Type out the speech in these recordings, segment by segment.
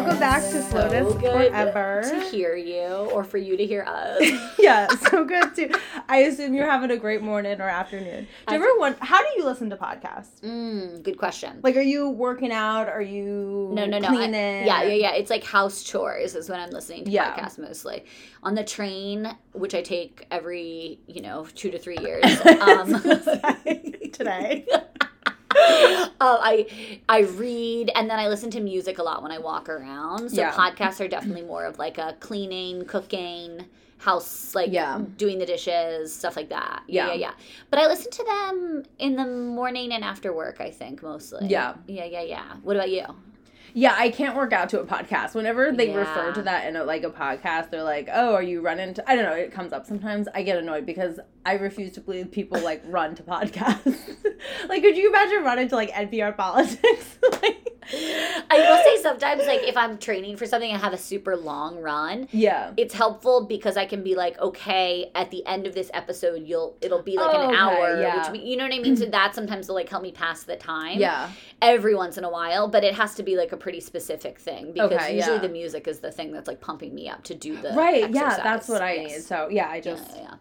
welcome. Back to Slowness So Forever. to hear you, or for you to hear us. yeah, so good too. I assume you're having a great morning or afternoon. Do you ever want? How do you listen to podcasts? Mm, good question. Like, are you working out? Are you No, no, no. I- yeah, yeah, yeah. It's like house chores is when I'm listening to Yeah. podcasts mostly. On the train, which I take every, you know, two to three years. Um, Today. uh, I I read and then I listen to music a lot when I walk around. So Yeah. podcasts are definitely more of like a cleaning, cooking, house like Yeah. doing the dishes, stuff like that. Yeah, yeah, Yeah. yeah. But I listen to them in the morning and after work, I think mostly. Yeah. Yeah, yeah, yeah. What about you? Yeah, I can't work out to a podcast. Whenever they refer to that in a, like a podcast, they're like, "Oh, are you running?" To, I don't know. It comes up sometimes. I get annoyed because I refuse to believe people like run to podcasts. like, could you imagine running to like NPR politics? like, I will say sometimes like if I'm training for something I have a super long run, yeah. it's helpful because I can be like, okay, at the end of this episode, you'll it'll be like Oh, an okay, hour, yeah. which you know what I mean. So that sometimes will like help me pass the time. Yeah. every once in a while, but it has to be like a pretty specific thing because Okay, usually yeah. the music is the thing that's like pumping me up to do the Right. Yeah. That's what I Yes. need. So yeah, I just yeah, yeah.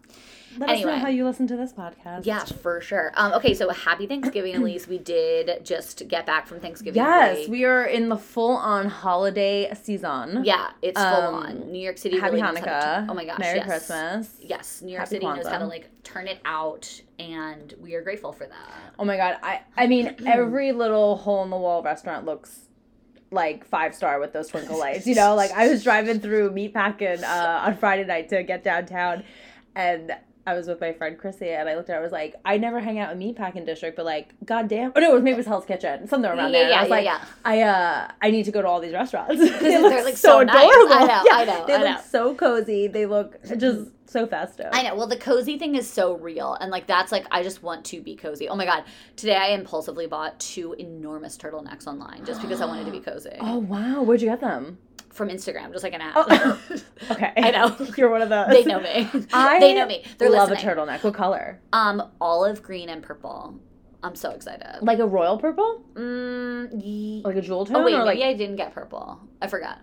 Let us know how you listen to this podcast. Yeah, for sure. Um, okay, so happy Thanksgiving, Elise. We did just get back from Thanksgiving. Yes, break. we are in the full on holiday season. Yeah, it's full Um, on. New York City. Happy really knows how to Hanukkah. oh my gosh! Merry yes. Christmas. Yes, New York Happy City knows how to like turn it out, and we are grateful for that. Oh my god. I I mean every little hole in the wall restaurant looks like five star with those twinkle lights. You know, like I was driving through Meatpacking uh, on Friday night to get downtown, and I was with my friend Chrissy, and I looked at her. I was like, I never hang out in Meatpacking District, but like, goddamn. Oh no, it was maybe it was Hell's Kitchen, something around Yeah, there. Yeah, I was yeah, like, yeah. I uh, I need to go to all these restaurants. they're, they look like, so nice. I know, yeah, I know, They I look know. so cozy. They look just so festive. I know. Well, the cozy thing is so real, and like that's like I just want to be cozy. Oh my god! Today I impulsively bought two enormous turtlenecks online just because I wanted to be cozy Oh wow, where'd you get them? From Instagram, just like an app. Oh. Okay, I know. you're one of those. they know me. I they know me. They're love listening. a turtleneck. What color? Um, olive green and purple. I'm so excited. Like a royal purple? Mm, ye- Like a jewel tone? oh wait, or like maybe I didn't get purple. I forgot.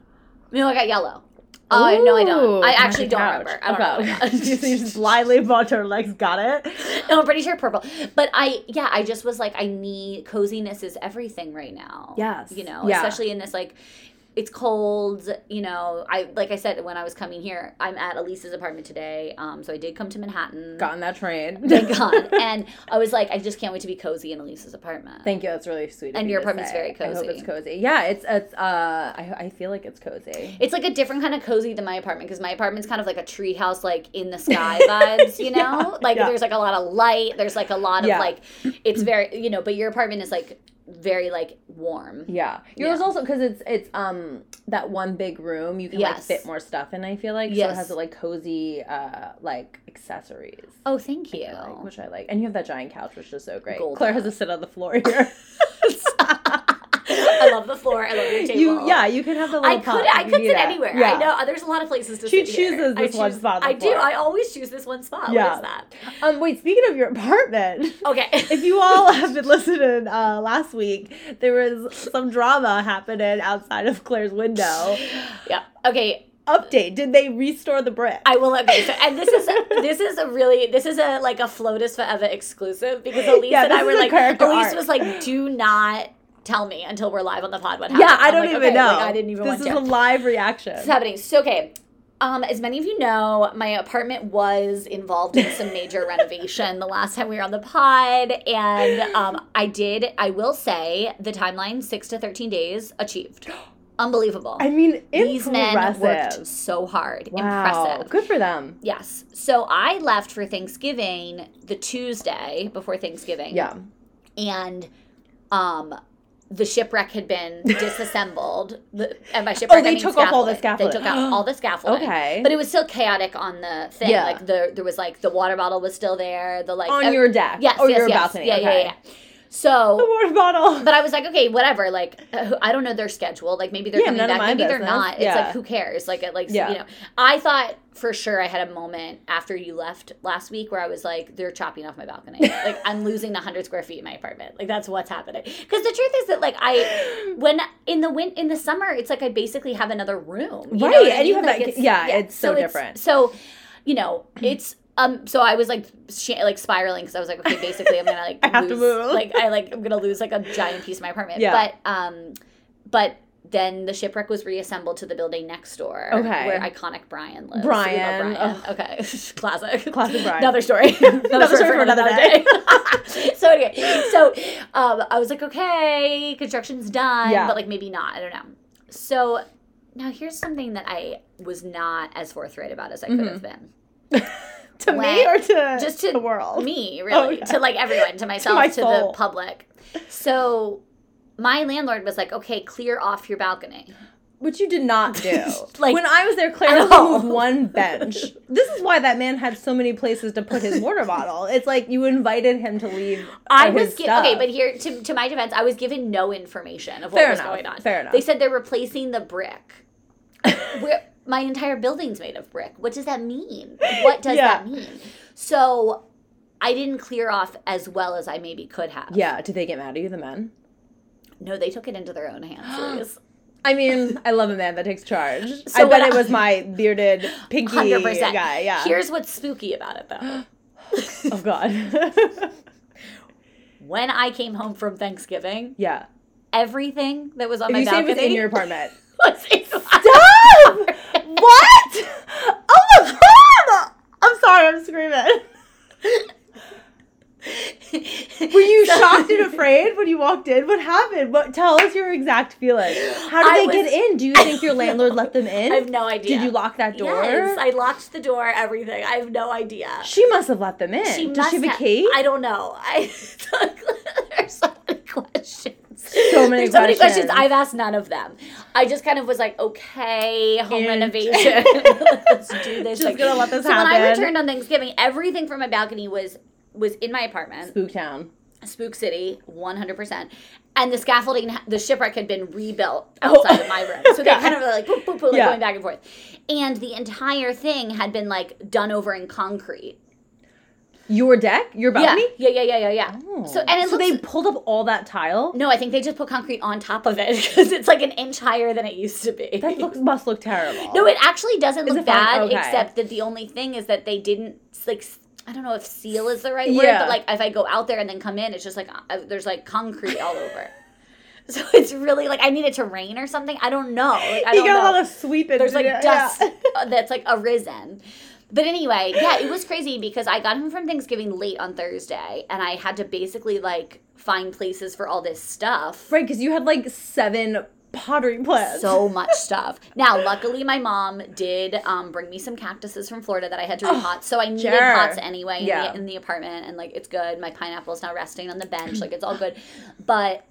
No, I got yellow. Oh, I no, I don't. I actually don't remember. I don't know. okay. got. you just blindly bought turtlenecks. Got it. no, I'm pretty sure purple. But I, yeah, I just was like, I need coziness is everything right now. Yes. You know, Yeah. especially in this like, it's cold. You know, I like I said when I was coming here, I'm at Elise's apartment today. Um, so I did come to Manhattan. Got in that train. Thank God. and I was like, I just can't wait to be cozy in Elise's apartment. Thank you. That's really sweet. of And you your apartment's say. very cozy I hope it's cozy. Yeah, it's it's. Uh, I I feel like it's cozy. It's like a different kind of cozy than my apartment because my apartment's kind of like a treehouse, like in the sky vibes, you know? Yeah, like yeah. there's like a lot of light, there's like a lot of Yeah. like, it's very, you know, but your apartment is like very like warm. Yeah, yours Yeah. also because it's it's um that one big room you can like fit more stuff in. I feel like so it has like cozy uh like accessories. Oh, thank you. like, which I like, and you have that giant couch, which is so great. Claire has to sit on the floor here. I love the floor. I love your table. you, yeah, you can have the little. I could I could sit it. anywhere. Yeah. I know uh, there's a lot of places to She sit. here. chooses I this one choose- spot on the I do. I always choose this one spot. Yeah. What is that? Um, wait. Speaking of your apartment, Okay. if you all have been listening uh, last week, there was some drama happening outside of Claire's window. yeah. Okay. Update: Did they restore the brick? I will okay. So, and this is this is a really this is a like a Flotus Forever exclusive because Elise Yeah, and I were like Elise arc. was like, do not tell me until we're live on the pod what happened. yeah, I I'm don't like, even okay, know. like, I didn't even This is to. a live reaction. It's happening. So okay. Um, as many of you know, my apartment was involved in some major renovation the last time we were on the pod, and um, I did. I will say the timeline six to thirteen days achieved. Unbelievable. I mean, These men worked so hard. Wow, Impressive. good for them. Yes. So I left for Thanksgiving the Tuesday before Thanksgiving. Yeah. And um the shipwreck had been disassembled. And by oh, shipwreck, Oh, they I mean took off all the scaffolding. They took out all the scaffolding. Okay. But it was still chaotic on the thing. Yeah. Like the there was like the water bottle was still there. The like On ev- your deck. Yes, Or yes, your yes. balcony. Yeah, okay. yeah, yeah. So The water bottle. But I was like, okay, whatever. Like, uh, I don't know their schedule. Like, maybe they're Yeah, coming back. Maybe they're not. It's Yeah. like, who cares? Like, it, like, Yeah. you know, I thought for sure I had a moment after you left last week where I was like, they're chopping off my balcony. like, I'm losing the 100 square feet in my apartment. Like, that's what's happening. Because the truth is that, like, I, when in the win in the summer, it's like I basically have another room. You know Right, what I and you have Like, that- it's- yeah, it's so different. So, you know, it's. Um, so I was like, sh- like spiraling because I was like, okay, basically I'm gonna like I have to lose, move. like I like I'm gonna lose like a giant piece of my apartment. Yeah. But um, but then the shipwreck was reassembled to the building next door, Okay. where iconic Brian lives. Brian, love Brian. Okay, classic, Classic Brian. Another story. another, story for another day. so anyway, so um, I was like, okay, construction's done, Yeah. but like maybe not. I don't know. So now here's something that I was not as forthright about as I could Mhm. have been. to me or to Just to the world? Me, oh, really, Okay. to like everyone, to myself, my to, the public. So my landlord was like, okay, clear off your balcony. Which you did not do. Like- when I was there, Claire I only know. moved one bench. This is why that man had so many places to put his water bottle. It's like you invited him to leave. I was gi- okay, but here to, to my defense, I was given no information of what Fair was enough, going on. fair enough. They said they're replacing the brick. My entire building's made of brick. What does that mean? What does Yeah. that mean? So I didn't clear off as well as I maybe could have. yeah, did they get mad at you, the men? No, they took it into their own hands. I mean, I love a man that takes charge. So I bet when it was my bearded, pinky 100%. guy. Yeah. Here's what's spooky about it though. oh God. when I came home from Thanksgiving, yeah. everything that was on If my you balcony was in your apartment. Was in my Stop! what? Oh my God! I'm sorry. I'm screaming. Were you shocked and afraid when you walked in? What happened? What? Tell us your exact feeling. How did I they was- get in? Do you think your landlord let them in? I have no idea. Did you lock that door? Yes, I locked the door. Everything. I have no idea. she must have let them in. She Does must she have a key? I don't know. I there's so many questions. So many There's so many questions. I've asked none of them. I just kind of was like, okay, home renovation. Let's do this. Just Like- gonna let this so when I happen. returned on Thanksgiving, everything from my balcony was was in my apartment. Spooktown. Spook City, 100%. And the scaffolding, the shipwreck had been rebuilt Oh. outside of my room. So they kind of were like, boop, boop, boop, like Yeah. going back and forth. And the entire thing had been like done over in concrete. Your deck? Your balcony? Yeah, yeah, yeah, yeah, yeah, yeah. Oh. So, and it so looks, they pulled up all that tile? no, I think they just put concrete on top of it because it's like an inch higher than it used to be. That looks must look terrible. no, it actually doesn't Is look bad, Okay. except that the only thing is that they didn't, like, I don't know if seal is the right word, Yeah. but like if I go out there and then come in, it's just like uh, there's like concrete all over. So it's really like I need it to rain or something. I don't know. Like, I you don't got know. a lot of sweep in There's like yeah. dust uh, that's like arisen. But anyway, yeah, it was crazy because I got him from Thanksgiving late on Thursday and I had to basically like find places for all this stuff. Right, because you had like seven pottery plants. So much stuff. Now, luckily, my mom did um, bring me some cactuses from Florida that I had to repot. so I needed sure. pots anyway in, Yeah. the, in the apartment, and like it's good. My pineapple is now resting on the bench, like it's all good. But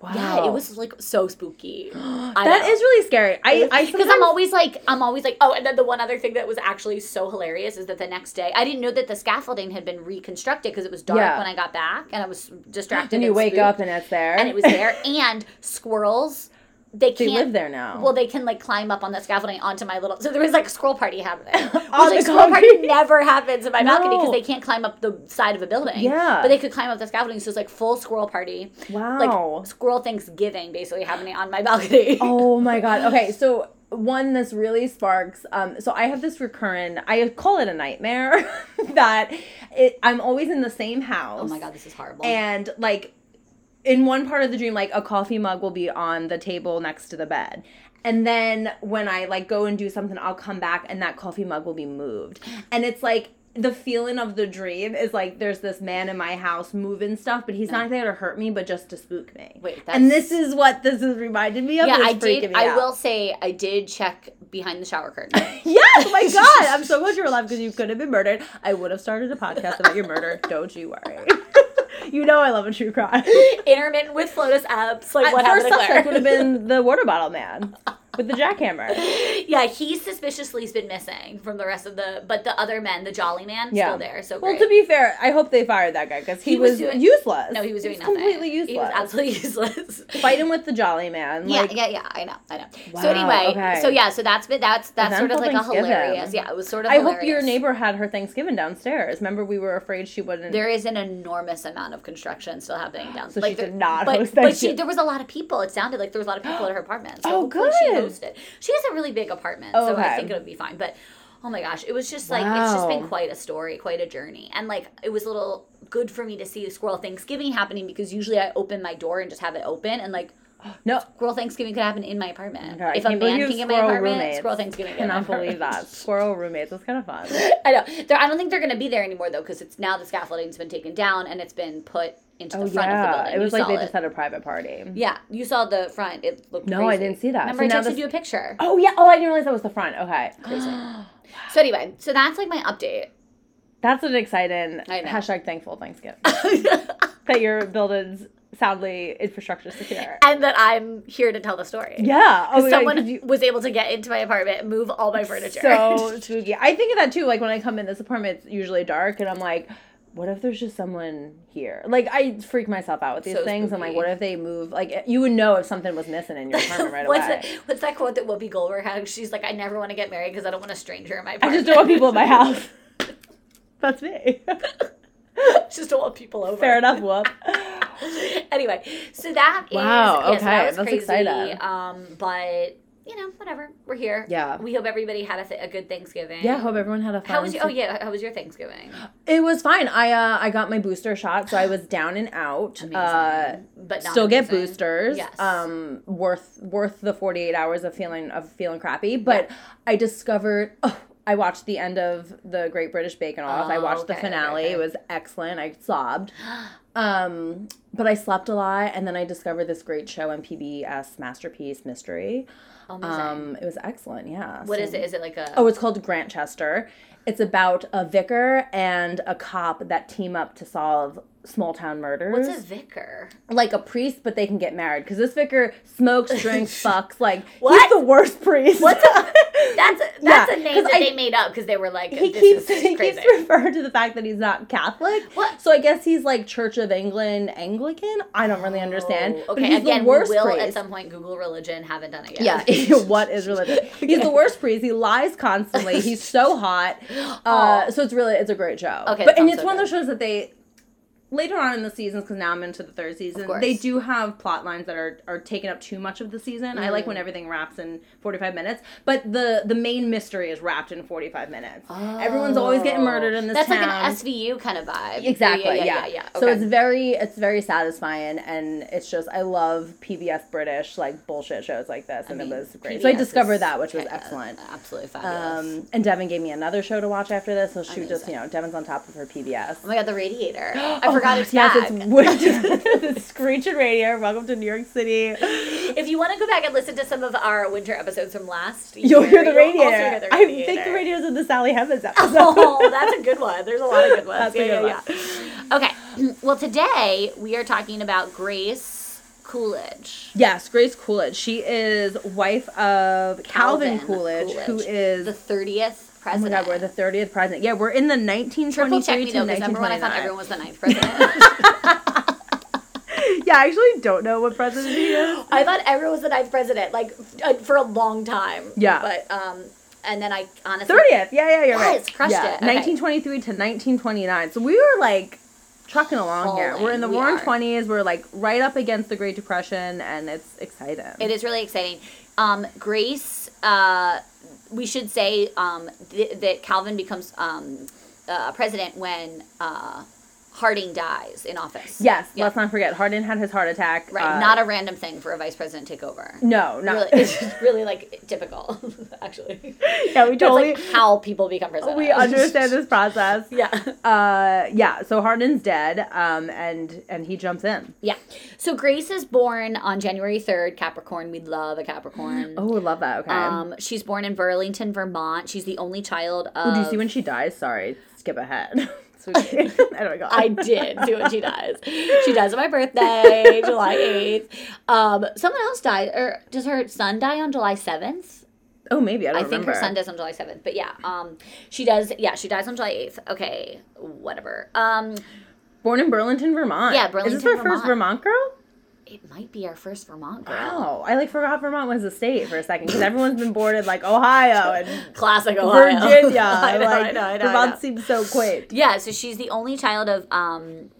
wow. yeah, it was like so spooky. That is really scary. I I because I'm sometimes- always like I'm always like oh and then the one other thing that was actually so hilarious is that the next day I didn't know that the scaffolding had been reconstructed because it was dark Yeah. when I got back and I was distracted Then you and wake spooked, up and it's there. and it was there and squirrels they they can't live there now. well they can like climb up on the scaffolding onto my little so there was like a squirrel party happening which like the squirrel party never happens in my balcony because they can't climb up the side of a building Yeah. but they could climb up the scaffolding so it's like full squirrel party wow. like squirrel Thanksgiving basically happening on my balcony oh my god. Okay, so one this really sparks um so i have this recurrent i call it a nightmare that it i'm always in the same house oh my god this is horrible and like in one part of the dream like a coffee mug will be on the table next to the bed and then when i like go and do something i'll come back and that coffee mug will be moved and it's like the feeling of the dream is like there's this man in my house moving stuff but he's not uh-huh. there to hurt me but just to spook me Wait, and this is what this is reminded me of yeah, I did. I out. will say I did check behind the shower curtain. Yes, oh my god! I'm so glad you're alive because you could have been murdered. I would have started a podcast about your murder. Don't you worry. you know I love a true crime. Intermittent with Flotus apps. Like what At happened first to Claire? suspect would have been the water bottle man. with the jackhammer. yeah, he suspiciously has been missing from the rest of the, but the other men, the Jolly Man, Yeah. still there. So Well, great. to be fair, I hope they fired that guy because he, He was was, doing- useless. no, he was doing He nothing. completely useless. He was absolutely useless. Fighting with the Jolly Man. Yeah, Like, yeah, yeah. I know, I know. Wow, so anyway, okay. so yeah, so that's been that's that's sort of like a hilarious. Yeah, it was sort of. I hope your neighbor had her Thanksgiving downstairs. Remember, we were afraid she wouldn't. There is an enormous amount of construction still happening downstairs. So like she there- did not but, host But she, there was a lot of people. It sounded like there was a lot of people at her apartment. So Oh, good. She hosted. She has a really big apartment, so I think it'll be fine. But oh my gosh, it was just like it's just been quite a story, quite a journey, and like it was a little good for me to see Squirrel Thanksgiving happening because usually I open my door and just have it open and like. no, Squirrel Thanksgiving could happen in my apartment. Okay, I if a man can get my apartment, roommates. Squirrel Thanksgiving. can cannot believe that. Squirrel roommates. That's kind of fun. I know. They're, I don't think they're going to be there anymore though, because it's now the scaffolding's been taken down and it's been put into Oh the front of the yeah, building. it was You like they it. just had a private party. Yeah, you saw the front. It looked. No, I didn't see that. Remember, So I texted this- you a picture. Oh yeah. Oh, I didn't realize that was the front. Okay. Crazy. So anyway, so that's like my update. That's an exciting hashtag thankful Thanksgiving that your building's soundly infrastructure secure. and that I'm here to tell the story. Yeah. Oh my God, you- was able to get into my apartment, and move all my furniture. so spooky. I think of that too. Like when I come in this apartment, it's usually dark, and I'm like, what if there's just someone here? Like I freak myself out with these So things. I'm like, what if they move? Like you would know if something was missing in your apartment right what's away. that? What's that quote that Whoopi Goldberg had? She's like, "I never want to get married because I don't want a stranger in my I just don't want people in my house. That's me. just don't want people over." Fair enough, whoop. anyway, so that Wow, yeah, so that okay, that's crazy. exciting. Um, but you know, whatever. We're here. Yeah. We hope everybody had a, th- a good Thanksgiving. Yeah, hope everyone had a fun. How was your? Oh yeah. How was your Thanksgiving? It was fine. I uh I got my booster shot, so I was down and out. Amazing. Uh, but not still get boosters. Yes. Um, worth worth the forty eight hours of feeling of feeling crappy. But I discovered. Oh, I watched the end of the Great British Bake Off. I Oh, watched the okay, okay, finale. okay. It was excellent. I sobbed. Um, but I slept a lot, and then I discovered this great show on PBS Masterpiece Mystery. Amazing. Um, it was excellent. Yeah. what So- is it? Is it like a? Oh, it's called Grantchester. It's about a vicar and a cop that team up to solve small town murders. what's a vicar? Like a priest, but they can get married because this vicar smokes, drinks, fucks. Like What? he's the worst priest. What's a, that's a, that's Yeah, a name that I- they made up because they were like, he this keeps he crazy. keeps referring to the fact that he's not Catholic. What? So I guess he's like Church of England Anglican. I don't really understand. Oh, okay, again, the worst we will priest. at some point Google religion. Haven't done it yet. Yeah, what is religion? He's the worst priest. He lies constantly. He's so hot. Uh, Aw. so it's really it's a great show. Okay, but and it's so one of those shows that they later on in the seasons because now I'm into the third season. They do have plot lines that are are taking up too much of the season. I like Mm. when everything wraps in 45 minutes, but the the main mystery is wrapped in 45 minutes. Everyone's always getting murdered in this That's town. like an SVU kind of vibe. Exactly. Yeah. Yeah. Yeah. yeah, yeah. So Okay. it's very it's very satisfying and it's just I love PBS British like bullshit shows like this and mean, it was great. so I discovered that which was excellent. Absolutely fabulous. Um, and Devin gave me another show to watch after this, so she just you know Devin's on top of her PBS. oh my god, the radiator. Forgot it's yes, back. it's winter. the Screeching Radio. Welcome to New York City. if you want to go back and listen to some of our winter episodes from last year, You'll hear the you'll radiator. hear the I think the radio's in the Sally Hemings episode. Oh, that's a good one. There's a lot of good ones. That's yeah, good yeah, yeah. Okay. Well, today we are talking about Grace Coolidge. Yes, Grace Coolidge. She is wife of Calvin, Calvin Coolidge, who is the 30th Oh president. my god, we're the 30th president. Yeah, we're in the 1923 Triple check me to because remember when I thought everyone was the ninth president? yeah, I actually don't know what president he is. I thought everyone was the ninth president, like uh, for a long time. Yeah. But um, and then I honestly 30th. Yeah, yeah, you're Yes, right. crushed yeah, it. Okay. 1923 to 1929. So we were like trucking along here. We're in the we roaring are. 20s. We're like right up against the Great Depression and it's exciting. It is really exciting. Um, Grace, uh, we should say um, th- that Calvin becomes um, uh, president when uh, Harding dies in office. Yes, Yeah. let's not forget Harding had his heart attack. Right, uh, not a random thing for a vice president to take over. No, not Really, it's just really like typical, actually. Yeah, we totally like how people become president. we understand this process. Yeah. Uh yeah, so Harding's dead um and and he jumps in. Yeah. So Grace is born on January 3rd, Capricorn. We love a Capricorn. Oh, I love that. Okay. Um, she's born in Burlington, Vermont. She's the only child of. Ooh, do you see when she dies? Sorry, skip ahead. I don't know. I did do what she does. She dies on my birthday, July 8th. Um, someone else died, or does her son die on July 7th? Oh, maybe I don't I think her son dies on July 7th. But yeah, um, she does, yeah, she dies on July 8th. Okay, whatever. Um, Born in Burlington, Vermont. Yeah, Burlington. Is this first Vermont. Vermont girl? It might be our first Vermont girl. Wow. I like forgot Vermont was a state for a second because everyone's been in like Ohio and Classic Ohio. Virginia. I know, like I know, I know, I Vermont seems so quaint. Yeah, so she's the only child of um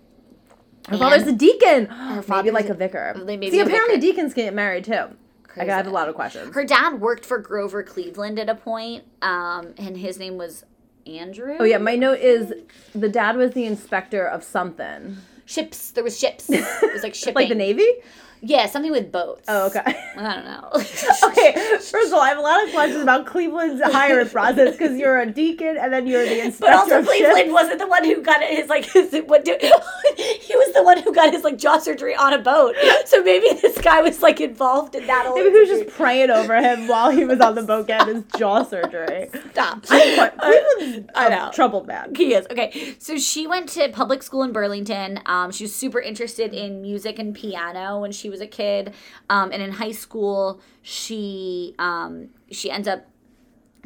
Her father's a deacon. Maybe father's like a- a vicar. maybe See, apparently vicar. deacons can get married too. I Crazy. have a lot of questions. her dad worked for Grover Cleveland at a point, um, and his name was Andrew. Oh yeah, my note is the dad was the inspector of something. Ships. There was ships. It was like shipping. like the Navy? Yeah, something with boats. Oh, okay. I don't know. okay, first of all, I have a lot of questions about Cleveland's hiring process because you're a deacon and then you're the inspector But also, Cleveland wasn't the one who got his like his what do, he was the one who got his like jaw surgery on a boat. So maybe this guy was like involved in that. Maybe he was just praying over him while he was on the boat getting his jaw surgery. stop. Cleveland's I a know. troubled man. He is okay. So she went to public school in Burlington. Um, she was super interested in music and piano when she was a kid. Um, and in high school, she um, she ends up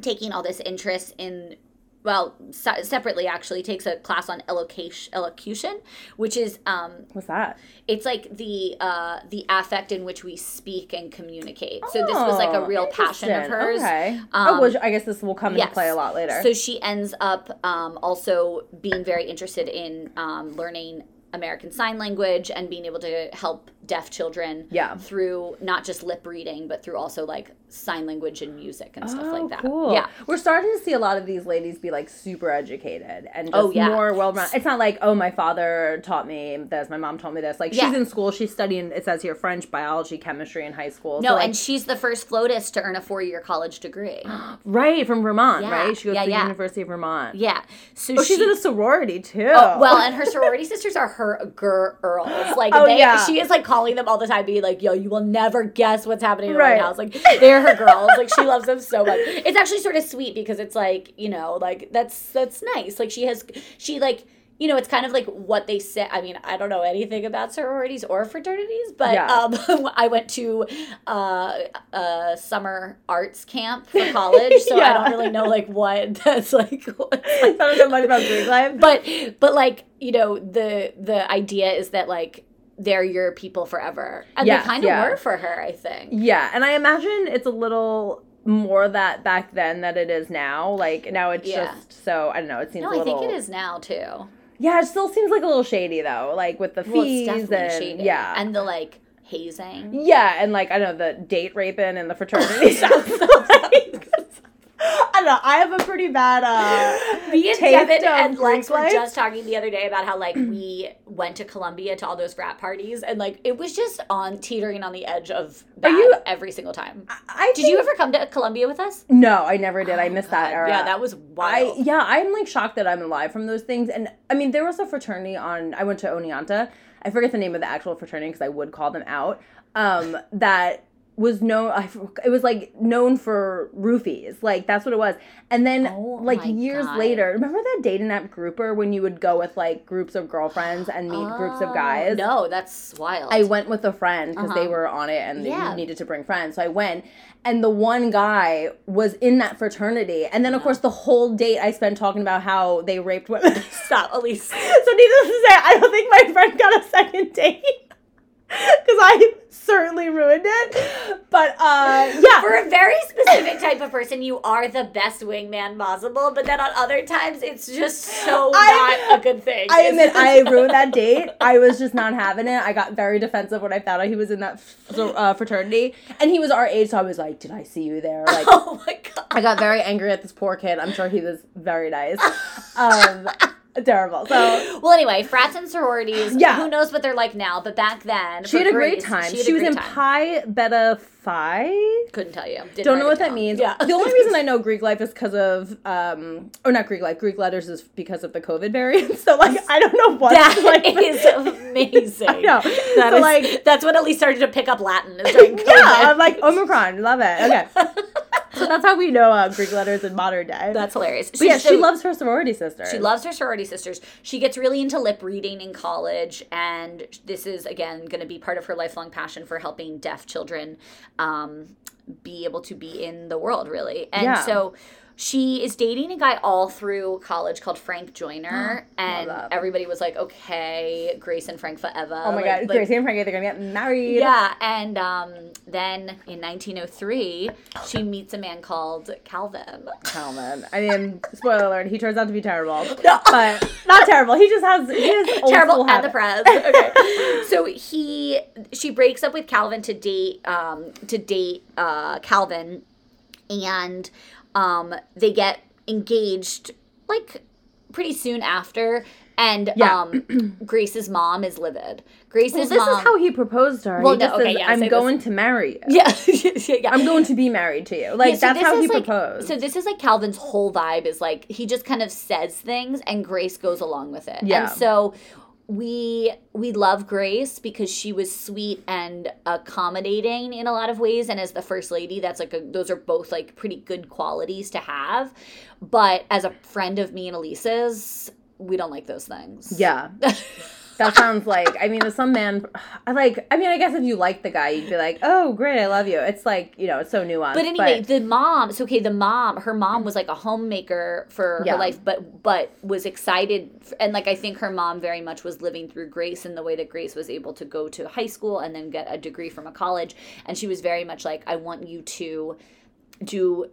taking all this interest in. Well, se- separately actually takes a class on elocation, elocution, which is um, What's that? it's like the uh, the affect in which we speak and communicate. So this was like a Oh, real passion of hers. Okay. Um, oh, well, I guess this will come into play a lot later. So she ends up um, also being very interested in um, learning American Sign Language and being able to help deaf children Yeah. through not just lip reading, but through also like sign language and music and stuff Oh, like that. Cool. Yeah. We're starting to see a lot of these ladies be like super educated and oh, just Oh, yeah. more well rounded. It's not like, oh, my father taught me this, my mom taught me this. Like Yeah. she's in school, she's studying, it says here, French, biology, chemistry in high school. No, So, like, and she's the first FLOTUS to earn a four year college degree. right from Vermont, Yeah. right? She goes to the. University of Vermont. yeah. So Oh, she's in a sorority too. Oh, well, and her sorority sisters are her girls. Like Oh, they, yeah. she is like calling them all the time, being like, "Yo, you will never guess what's happening in Right. my house." Like they're her girls. Like she loves them so much. It's actually sort of sweet because it's like you know, like that's that's nice. Like she has, she like. You know, it's kind of like what they say. I mean, I don't know anything about sororities or fraternities, but Yeah. um, I went to uh, a summer arts camp for college, so I don't really know like what that's like. I don't know much about Greek life. but but like you know the the idea is that like they're your people forever and Yes, they kind of yeah. were for her i think Yeah, and I imagine it's a little more that back then that it is now. Like now it's Yeah. just so I don't know. It seems no i little. think it is now too Yeah, it still seems like a little shady though. Like with the well fees definitely and shady yeah, and the like hazing yeah, and like I don't know the date raping and the fraternity stuff. Like, I don't know. I have a pretty bad uh me and Devin and Lex were life. just talking the other day about how like we went to Columbia to all those frat parties and like it was just on teetering on the edge of bad you- every single time. I Did you ever come to Columbia with us? No, I never did. I missed that era. Yeah, that was I wild. yeah, I'm like shocked that I'm alive from those things. And I mean, there was a fraternity on. I went to Oneonta. I forget the name of the actual fraternity because I would call them out. Um, that was known. I, it was like known for roofies. Like that's what it was. And then Oh like years God. later, remember that dating app grouper when you would go with like groups of girlfriends and meet groups of Oh, guys? No, that's wild. I went with a friend because they Uh-huh. were on it and Yeah. they needed to bring friends. So I went, and the one guy was in that fraternity. And then, of Yeah. course, the whole date I spent talking about how they raped women. Stop, Elise. So needless to say, I don't think my friend got a second date because I certainly ruined it. But uh, yeah. For a very specific type of person, you are the best wingman possible, but then on other times, it's just so I- not a good thing. I admit I ruined that date. I was just not having it. I got very defensive when I found out he was in that uh, fraternity, and he was our age. So I was like, "Did I see you there?" Like, Oh my god. I got very angry at this poor kid. I'm sure he was very nice. Um, terrible. So Well, anyway, frats and sororities. Yeah. Who knows what they're like now? But back then, she had a great time. She, a was in time. Pi Beta Phi. Couldn't tell you. Didn't Don't know what that down. means. Yeah. The only reason I know Greek life is because of, um, or not Greek life, Greek letters is because of the COVID variant. So like, I don't know what. That like, is amazing. I know. That So, is- like- that's when Elise started to pick up Latin is during COVID. yeah, I'm like Omicron. Love it. Okay. So that's how we know uh, Greek letters in modern day. That's hilarious. but yeah, she loves her sorority sisters. She loves her sorority sisters. She gets really into lip reading in college, and this is again going to be part of her lifelong passion for helping deaf children um, be able to be in the world, really. And Yeah. so she is dating a guy all through college called Frank Joyner, and everybody was like, "Okay, Grace and Frank forever." Oh my Like- god, like- Gracie and Frankie, they're gonna get married. Yeah, and um, then in 1903, she meets a man called Calvin. Calvin. I mean, spoiler alert, he turns out to be terrible. But not terrible. He just has he has terrible at the press. Okay. so he she breaks up with Calvin to date um to date uh Calvin and um they get engaged like pretty soon after and Yeah. um Grace's mom is livid. Grace's Well, this mom is how he proposed to her. Well, he no, just okay, says, yeah, I'm this. going to marry you. yeah, yeah, yeah. I'm going to be married to you. Like Yeah, so that's how he like- proposed. So this is like Calvin's whole vibe is like he just kind of says things and Grace goes along with it. Yeah. And so we we love Grace because she was sweet and accommodating in a lot of ways and as the first lady that's like a, those are both like pretty good qualities to have. But as a friend of me and Elise's, we don't like those things. yeah. That sounds like I mean, some man. I like. I mean, I guess if you like the guy, you'd be like, "Oh, great, I love you." It's like you know, it's so nuanced. But anyway, the mom. So okay, the mom. Her mom was like a homemaker for Yeah. her life, but but was excited, and like I think her mom very much was living through Grace in the way that Grace was able to go to high school and then get a degree from a college, and she was very much like, I want you to do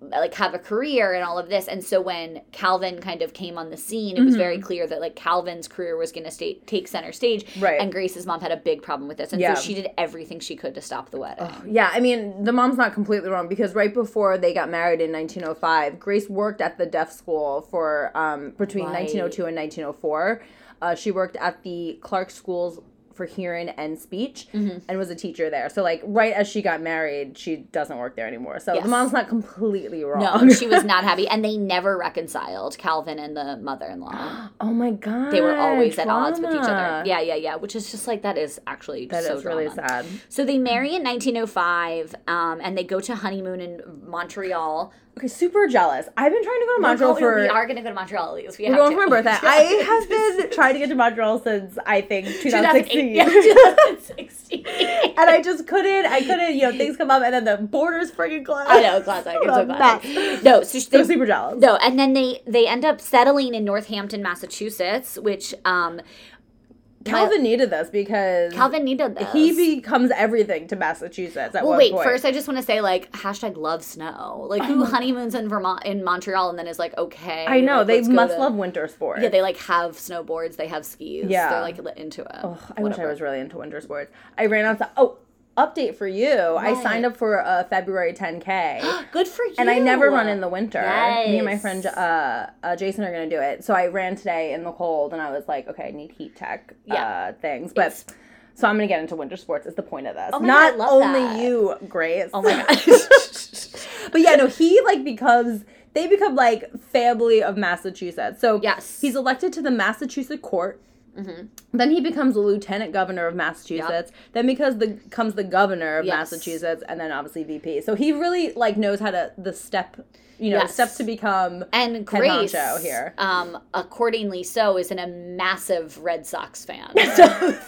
like have a career and all of this and so when calvin kind of came on the scene it was Mm-hmm. very clear that like calvin's career was going to take center stage Right. and grace's mom had a big problem with this and Yeah. so she did everything she could to stop the wedding Yeah, I mean, the mom's not completely wrong because right before they got married in 1905, Grace worked at the deaf school for um, between Right. 1902 and 1904. Uh, she worked at the Clarke Schools for Hearing and Speech Mm-hmm. and was a teacher there. So, like, right as she got married, she doesn't work there anymore. So, Yes. the mom's not completely wrong. No, she was not happy, and they never reconciled. Calvin and the mother-in-law. oh my God. They were always at odds with each other. Yeah, yeah, yeah. Which is just like that is actually That is so really drama. sad. So they marry in 1905, um, and they go to honeymoon in Montreal. Okay, super jealous. I've been trying to go to Montreal We're for. we are going to go to Montreal. At least we have going to. for my birthday. I have been trying to get to Montreal since I think 2016. 2008. Yeah, 2016. and I just couldn't. I couldn't. You know, things come up, and then the borders freaking closed. I know, classic. It's so classic. No, so So they, super jealous. no, and then they they end up settling in Northampton, Massachusetts, which um, Calvin needed this because Calvin needed this. he becomes everything to Massachusetts at Well, wait. point. First, I just want to say like hashtag love snow. Like who honeymoons in Vermont in Montreal and then is like okay. I know like, they must to- love winter sports. Yeah, they like have snowboards. They have skis. Yeah. they're like into it. Ugh, I wish I was really into winter sports. I ran out to oh update for you. I signed up for a February 10k. Good for you. And I never run in the winter. Me and my friend uh, uh, Jason are gonna do it. So I ran today in the cold, and I was like, okay, I need heat tech Yeah. uh, things. But It's- so I'm gonna get into winter sports. Is the point of this? Oh my Not God, only that. you, Grace. Oh my gosh. but yeah, no, he like becomes they become like family of Massachusetts. So Yes. he's elected to the Massachusetts court. Mm-hmm. Then he becomes the lieutenant governor of Massachusetts. Then because the becomes the governor of Yes. Massachusetts, and then obviously VP. So he really like knows how to the step, you know, Yes. steps to become. And Grace, here. um, accordingly so, is in a massive Red Sox fan. So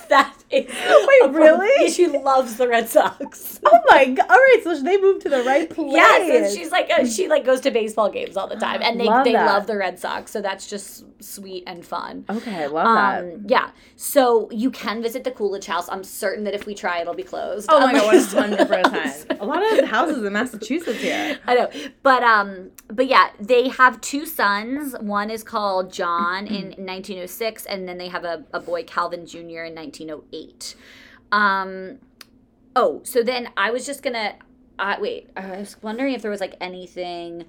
that is Wait, really? She loves the Red Sox. Oh my god! All right, so they moved to the right place. Yes, and she's like uh, she like goes to baseball games all the time, and they Love they that. love the Red Sox, so that's just sweet and fun. okay, I love that. Um, yeah, so you can visit the Coolidge House. I'm certain that if we try, it'll be closed. Oh my god, one Unless- hundred percent. A lot of houses in Massachusetts here. I know, but um, but yeah, they have two sons. One is called John in 1906, and then they have a, a boy Calvin Jr. in 1908. Um, oh, so then I was just gonna, uh, wait, I was wondering if there was like anything.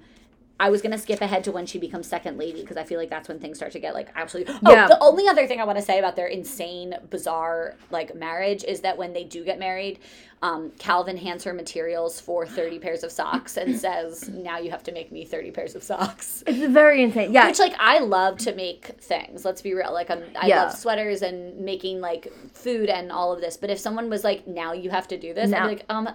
I was gonna skip ahead to when she becomes second lady because I feel like that's when things start to get like absolutely. Oh, Yeah. the only other thing I want to say about their insane, bizarre like marriage is that when they do get married, um, Calvin hands her materials for thirty pairs of socks and says, "Now you have to make me thirty pairs of socks." It's very insane. Yeah, Which like I love to make things. Let's be real. Like I'm, I Yeah. love sweaters and making like food and all of this. But if someone was like, "Now you have to do this," I'd be like, "Um,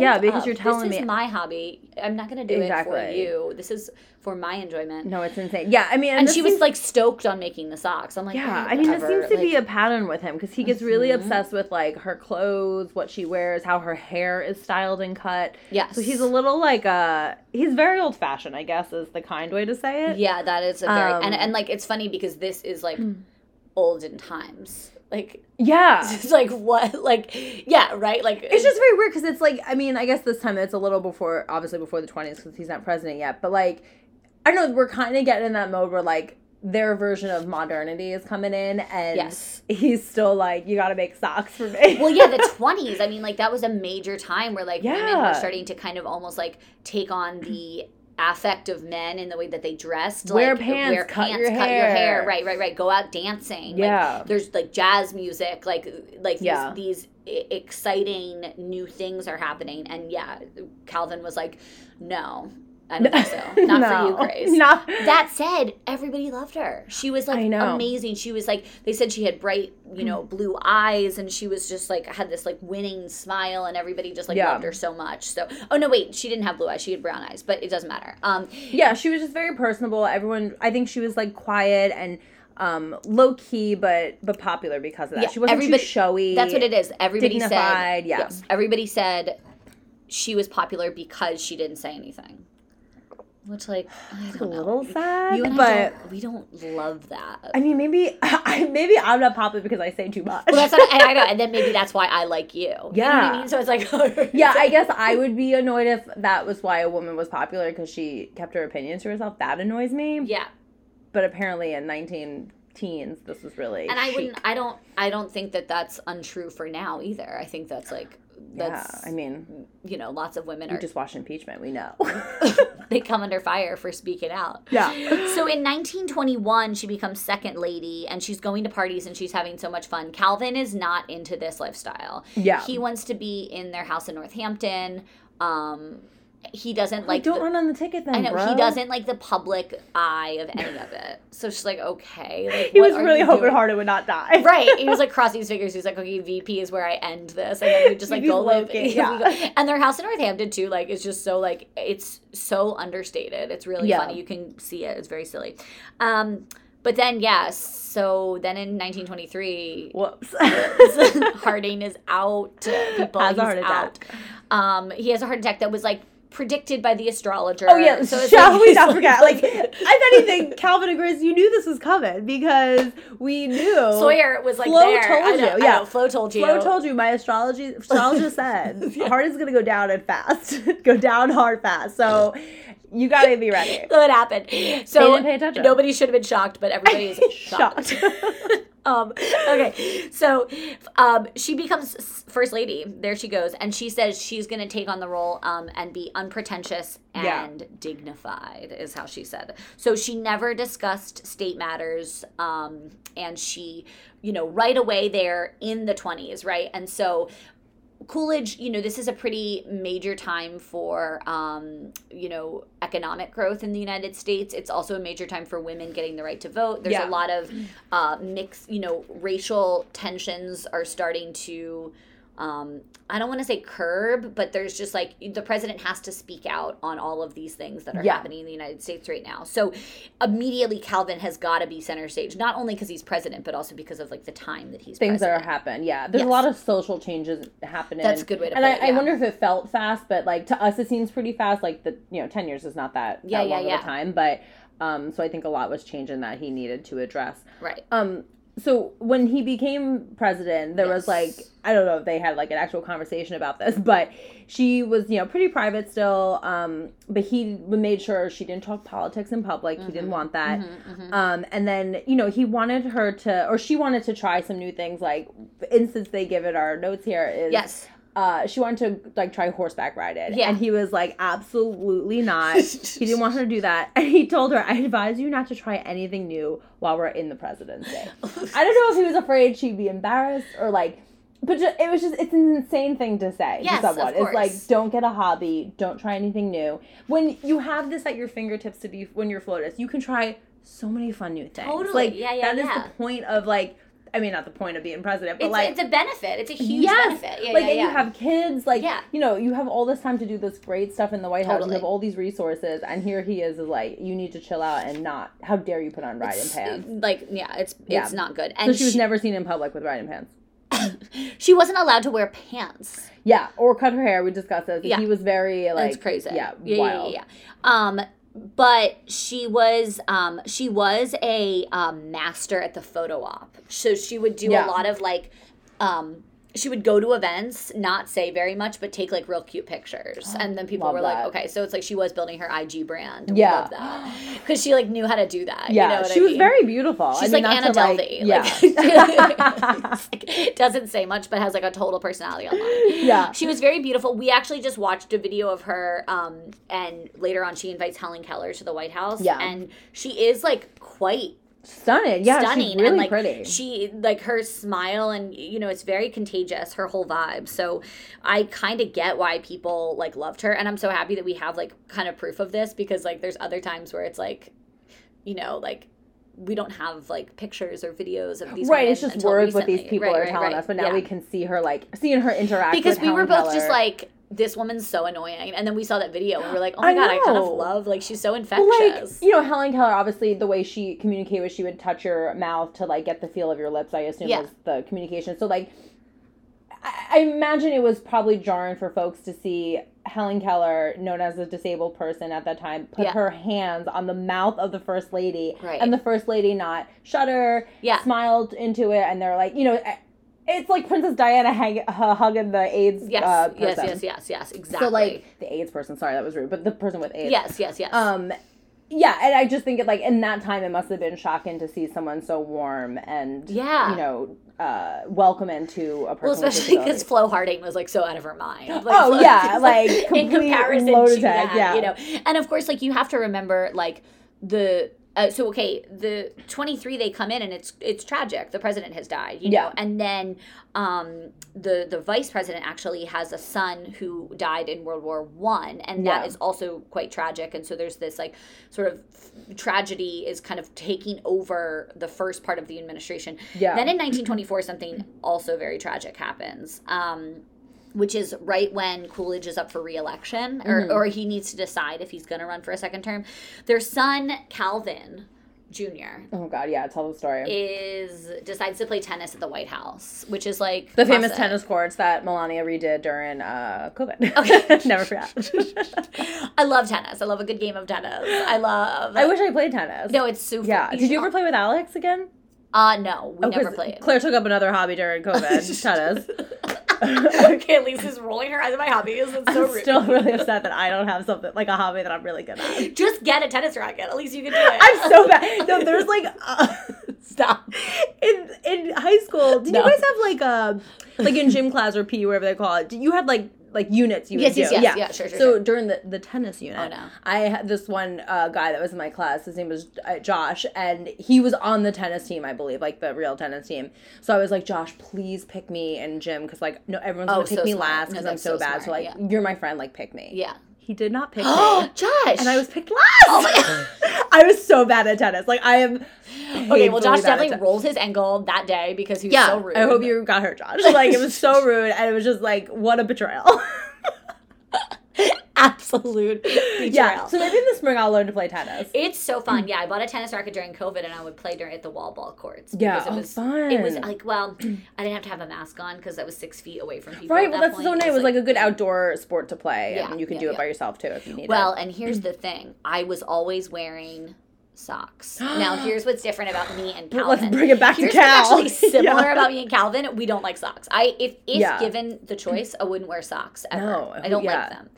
Yeah, because up. you're telling me this me- is my hobby. I'm not gonna do it for you. This is for my enjoyment. No, it's insane. Yeah, I mean, and she was like stoked on making the socks. I'm like, Yeah, "Oh, I mean, this seems to be a pattern with him because he gets really Mhm. obsessed with like her clothes, what she wears, how her hair is styled and cut. yes. So he's a little like uh he's very old fashioned, I guess, is the kind way to say it. Yeah, that is a very and Um, and like it's funny because this is like olden times. Like Yeah. it's like what like yeah right like It's just very weird because it's like I mean I guess this time it's a little before obviously before the twenties because he's not president yet but like I don't know we're kind of getting in that mode where like their version of modernity is coming in and Yes. he's still like you got to make socks for me. well yeah the 20s i mean like that was a major time where like women Yeah. were starting to kind of almost like take on the affect of men in the way that they dressed Wear like pants, cut your cut your hair hair. right right right go out dancing Yeah. like, there's like jazz music like like these, Yeah. these e- exciting new things are happening and yeah calvin was like no i don't think so not for you No. grace Not that said, everybody loved her. She was like amazing. She was like they said she had bright, you know, blue eyes and she was just like had this like winning smile and everybody just like Yeah. loved her so much. So oh no, wait, she didn't have blue eyes. She had brown eyes, but it doesn't matter. Um yeah, she was just very personable. Everyone, I think she was like quiet and um, low key, but but popular because of that. Yeah, she wasn't everybody- too showy. that's what it is. Everybody dignified, said yeah. yes. Everybody said she was popular because she didn't say anything. Which like I It's a know. little sad, You and but don't, we don't love that. I mean, maybe I maybe I'm not popular because I say too much. well, that's not, and I know, and then maybe that's why I like you. You know what Yeah. I mean? So it's like, yeah, I guess I would be annoyed if that was why a woman was popular because she kept her opinions to herself. That annoys me. yeah. But apparently, in 19 teens, this was really and I chic. wouldn't. I don't. I don't think that that's untrue for now either. I think that's like that's. yeah, I mean, you know, lots of women are just watched impeachment. We know. they come under fire for speaking out. yeah. So in 1921, she becomes second lady, and she's going to parties and she's having so much fun. Calvin is not into this lifestyle. Yeah. He wants to be in their house in Northampton. Um, he doesn't Like, don't the- run on the ticket then, I know bro. he doesn't like the public eye of any of it. So she's like, okay. Like, He was really hoping doing? Harding would not die. right. He was like crossing his fingers. He's like, okay, VP is where I end this, and then we just like go live. yeah. And their house in Northampton too, like, is just so like it's so understated. It's really Yeah. funny. You can see it. It's very silly. Um, but then yeah, so then in 1923, Whoops. Harding is out. People, he's out. Um, he has a heart attack that was like predicted by the astrologer. Oh yeah, So it's shall like- we not like- forget? Like, if anything, Calvin and Grace, you knew this was coming because we knew. Sawyer was like Flo there. told I know, you, yeah. know, Flo told you. Flo told you my astrology astrologist said heart is gonna go down and fast, go down hard fast. So you gotta be ready. So it happened. So didn't pay attention. nobody should have been shocked, but everybody is shocked. Shocked. um, okay, so um, she becomes first lady. There she goes, and she says she's going to take on the role um, and be unpretentious Yeah. and dignified, is how she said. So she never discussed state matters, um, and she, you know, right away there in the twenties, right, and so. Coolidge, you know, this is a pretty major time for, um, you know, economic growth in the United States. It's also a major time for women getting the right to vote. There's Yeah. a lot of uh, mix, you know, racial tensions are starting to, um, I don't want to say curb, but there's just like the president has to speak out on all of these things that are Yeah. happening in the United States right now. So immediately Calvin has got to be center stage, not only because he's president, but also because of like the time that he's Things that are happening. Yeah, there's Yes. a lot of social changes happening. That's a good way to and put I, it, I yeah. wonder if it felt fast, but like to us, it seems pretty fast. Like the you know, ten years is not that, Yeah, that yeah, long yeah. of a time, but um, so I think a lot was changing that he needed to address. Right. Um, so when he became president, there was like I don't know if they had like an actual conversation about this, but she was you know pretty private still. Um, but he made sure she didn't talk politics in public. He didn't want that. Mm-hmm. Um, and then you know he wanted her to, or she wanted to try some new things. Like instance, they give it our notes here is Yes. Uh, she wanted to like try horseback riding. Yeah. And he was like, absolutely not. he didn't want her to do that. And he told her, I advise you not to try anything new while we're in the presidency. I don't know if he was afraid she'd be embarrassed or like, but ju- it was just, it's an insane thing to say Yes, to of someone. It's like, don't get a hobby, don't try anything new. When you have this at your fingertips to be, when you're FLOTUS, you can try so many fun new things. Totally. Like, Yeah, yeah, that is yeah. the point of like, I mean, not the point of being president, but It's, like it's a benefit. It's a huge yes, benefit. Yeah, like yeah, yeah. you have kids, like Yeah. you know, you have all this time to do this great stuff in the White House. You have all these resources, and here he is, is like, you need to chill out and not. How dare you put on riding pants? like yeah, it's Yeah. it's not good. So And she was never seen in public with riding pants. she wasn't allowed to wear pants. Yeah, or cut her hair. We discussed this. Yeah. He was very like That's crazy. Yeah, yeah, wild. yeah, yeah. Um, but she was um she was a um, master at the photo op. So she would do Yeah. a lot of like um she would go to events, not say very much, but take like real cute pictures, and then people Love were that. like, "Okay, so it's like she was building her IG brand." Yeah. because she like knew how to do that. Yeah, you know what she I was mean? very beautiful. She's I mean, like Anna Delvey. yeah. Like, like, doesn't say much, but has like a total personality online. Yeah. She was very beautiful. We actually just watched a video of her, um, and later on she invites Helen Keller to the White House. Yeah. And she is like quite stunning. Yeah, stunning she's really and like pretty. she like her smile and you know it's very contagious her whole vibe so i kind of get why people like loved her and i'm so happy that we have like kind of proof of this because like there's other times where it's like you know like we don't have like pictures or videos of these right, it's just words what these people Right, are right, telling right. us, but now Yeah. we can see her like seeing her interact because we were both Keller. just like this woman's so annoying and then we saw that video and we are like oh my I god i kind of love like she's so infectious like you know, Helen Keller. Obviously, the way she communicated was she would touch your mouth to like get the feel of your lips. I assume Yeah. was the communication. So like, I, I imagine it was probably jarring for folks to see Helen Keller, known as a disabled person at that time, put Yeah. her hands on the mouth of the first lady, Right. and the first lady not shudder, Yeah. smiled into it, and they're like, you know. It's like Princess Diana hang, uh, hugging the AIDS yes uh, yes yes yes yes exactly So like the AIDS person, sorry that was rude, but the person with AIDS. yes yes yes Um, yeah, and I just think it like in that time it must have been shocking to see someone so warm and Yeah. you know, uh, welcoming to a person. Well, especially because. Flo Harding was like so out of her mind. Like, Oh, Flo- yeah, like, in comparison to that, yeah. you know. And of course, like you have to remember, like the uh, so okay, the twenty three they come in and it's it's tragic. The president has died, you Yeah. know, and then um the the vice president actually has a son who died in World War One, and that Yeah. is also quite tragic. And so there's this like sort of tragedy is kind of taking over the first part of the administration. Yeah. Then in 1924, something also very tragic happens, um, which is right when Coolidge is up for reelection, or, Mm-hmm. or he needs to decide if he's going to run for a second term. Their son, Calvin Jr., oh god, yeah, tell the story. is decides to play tennis at the White House, which is like the famous tennis courts that Melania redid during uh, COVID. Okay. Never forget. I love tennis. I love a good game of tennis. I love. I wish I played tennis. No, it's super. Yeah. Did you ever play with Alex again? Uh no, we Oh, never played. Claire took up another hobby during COVID. tennis. okay, Lisa's rolling her eyes at my hobbies. It's so I'm rude. still really upset that I don't have something like a hobby that I'm really good at. Just get a tennis racket. At least you can do it. I'm so bad. No, there's like uh, Stop. in in high school. Did No. you guys have like a like in gym class or PE whatever they call it? Did you had like like units you Yes, would yes, do. yes, yeah. yeah, sure, sure, So sure. during the the tennis unit, Oh, no. I had this one uh, guy that was in my class. His name was uh, Josh, and he was on the tennis team, I believe, like the real tennis team. So I was like, Josh, please pick me in gym because like no, everyone's Oh, gonna pick so me smart. last No, because I'm so, so bad. smart, So like, yeah. you're my friend, like pick me. Yeah. He did not pick me. Josh. And I was picked last. Oh my God. I was so bad at tennis. Like I am. Okay, well, Josh definitely rolled his ankle that day because he was Yeah, so rude. I hope you got hurt, Josh. Like it was so rude, and it was just like what a betrayal. absolute betrayal. yeah. So maybe in the spring I'll learn to play tennis. It's so fun. Yeah, I bought a tennis racket during COVID, and I would play during at the wall ball courts. Yeah, it oh, was It was like, well, I didn't have to have a mask on because I was six feet away from people. Right. at Well, that that's point. so nice. It was like a good outdoor sport to play, Yeah, and you can yeah, do it yeah. by yourself too if you need Well, it. and here's the thing: I was always wearing socks. now, here's what's different about me and Calvin. Let's bring it back Here's to Cal. what's actually similar Yeah. about me and Calvin. We don't like socks. I if if Yeah. given the choice, I wouldn't wear socks ever. No, I don't yeah. like them.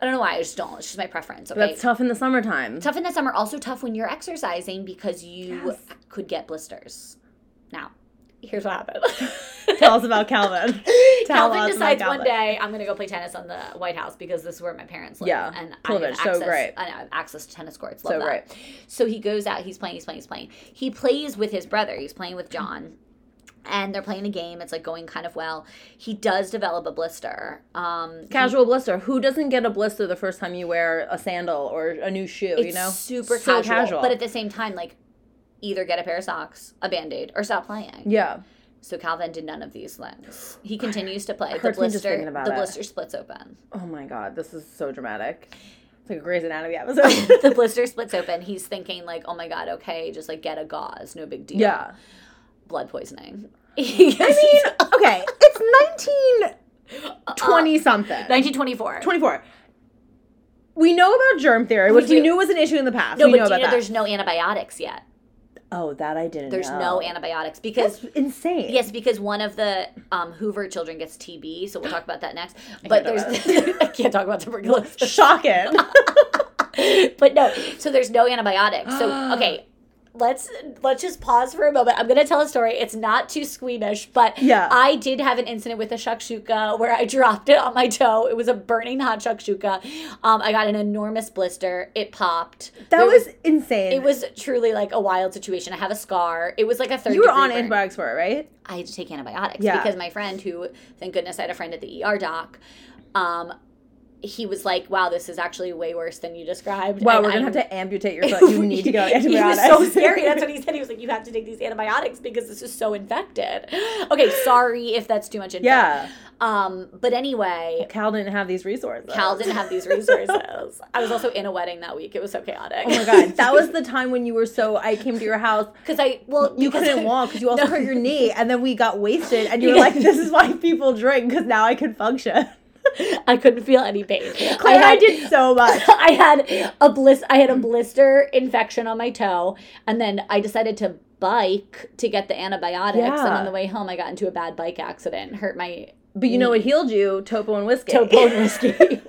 I don't know why. I just don't. It's just my preference. Okay. That's tough in the summertime. tough in the summer. Also tough when you're exercising because you Yes. could get blisters. Now, here's what happened. Tell us about Calvin. Tell Calvin us about decides one day I'm gonna go play tennis on the White House because this is where my parents live. Yeah, and so have access, great. I know, I have access to tennis courts. Love So that. great. So he goes out. He's playing. He's playing. He's playing. He plays with his brother. He's playing with John. And they're playing a game. It's like going kind of well. He does develop a blister. Um, Casual blister. Who doesn't get a blister the first time you wear a sandal or a new shoe? you know, super so casual, But at the same time, like either get a pair of socks, a band aid, or stop playing. Yeah. So Calvin did none of these things. He continues to play. The hurts me just blister, the it. blister splits open. Oh my god, this is so dramatic. It's like a Grey's Anatomy episode. the blister splits open. He's thinking like, oh my god, okay, just like get a gauze, no big deal. yeah. Blood poisoning. I mean, okay, it's 1920 something. 1924. 24. We know about germ theory, which we do. knew was an issue in the past. No, we but know know there's no antibiotics yet? oh, that I didn't There's know. no antibiotics because That's insane. yes, because one of the um, Hoover children gets TB, so we'll talk about that next. I But there's I can't talk about tuberculosis. Shocking. but no, so there's no antibiotics. So okay, let's let's just pause for a moment. I'm gonna tell a story. It's not too squeamish, but Yeah. I did have an incident with a shakshuka where I dropped it on my toe. It was a burning hot shakshuka. Um, I got an enormous blister. It popped. that There was, insane. It was truly like a wild situation. I have a scar. It was like a third. You were on burn. antibiotics for it, right? I had to take antibiotics Yeah. because my friend, who thank goodness I had a friend at the ER doc, um, he was like, "Wow, this is actually way worse than you described." Wow, And we're gonna I'm- have to amputate your foot. You need to go on he antibiotics. was so scary. That's what he said. He was like, "You have to take these antibiotics because this is so infected." Okay, sorry if that's too much info. yeah. Um, but anyway, Cal didn't have these resources. Cal didn't have these resources. I was also in a wedding that week. It was so chaotic. Oh my god, that was the time when you were so. I came to your house. because I well You couldn't walk because you also No. hurt your knee, and then we got wasted, and you were like, "This is why people drink because now I can function." I couldn't feel any pain. Claire I had- did so much. I had a bliss. I had a blister infection on my toe, and then I decided to bike to get the antibiotics. And on the way home, I got into a bad bike accident, hurt my But you know what healed you? Topo and whiskey. toe and whiskey.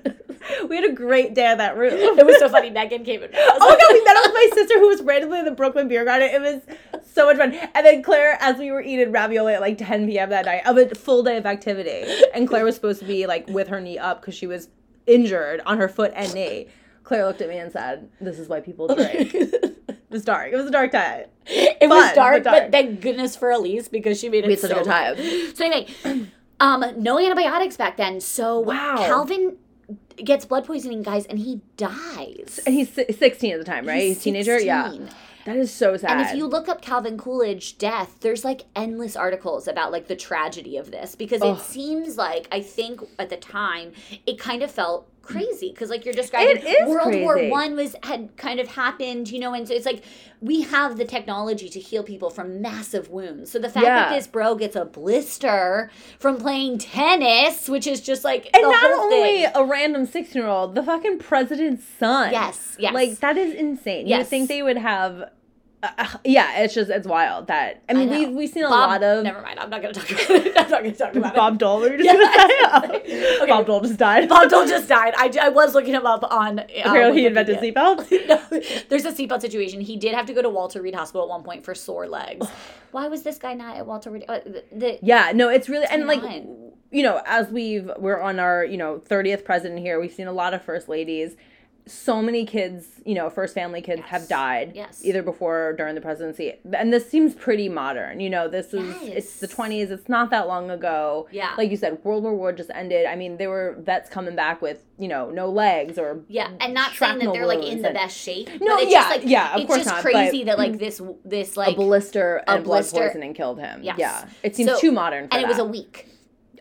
we had a great day at that room. it was so funny. Megan came in. Oh my god, we met up with my sister who was randomly in the Brooklyn Beer Garden. It was so much fun. And then Claire, as we were eating ravioli at like 10 p.m. that night, of a full day of activity. And Claire was supposed to be like with her knee up because she was injured on her foot and knee. Claire looked at me and said, This is why people drink. it was dark. It was a dark time. It was dark, but but, thank goodness for Elise because she made it We had such a so good time. So anyway, um, no antibiotics back then. So Wow. Calvin gets blood poisoning, guys, and he dies. And he's 16 at the time, right? He's, a teenager? Yeah. That is so sad. And if you look up Calvin Coolidge death, there's like endless articles about like the tragedy of this because Ugh. it seems like I think at the time it kind of felt crazy because like you're describing World War crazy. One was had kind of happened, you know, and so it's like we have the technology to heal people from massive wounds. So the fact that this bro gets a blister from playing tennis, which is just like and not only thing. a random 16 year old, the fucking president's son. Yes, yes. Like that is insane. You would think they would have. Uh, yeah, it's just it's wild that I mean know. we've we've seen a Bob, lot of never mind. I'm not gonna talk about it. I'm not gonna talk about it. Bob Dole. Were you just Yes. gonna say? Okay. Bob Dole just died. Bob Dole just died. I, I was looking him up on. Uh, Apparently, he invented seatbelts. no, there's a seatbelt situation. He did have to go to Walter Reed Hospital at one point for sore legs. Why was this guy not at Walter Reed? Uh, the, the, Yeah, no, it's really and like you know as we've we're on our you know 30th president here. We've seen a lot of first ladies. So many kids, you know, first family kids have died Yes. either before or during the presidency. And this seems pretty modern. You know, this is it's the 20s. It's not that long ago. Yeah. Like you said, World War One just ended. I mean, there were vets coming back with, you know, no legs or yeah, and not saying that they're like in the and- best shape. No, it's yeah, just like yeah, of it's course just not, crazy that like this this like a blister a and blood blister- poisoning killed him. Yes. Yeah. It seems So- too modern for and it was a week.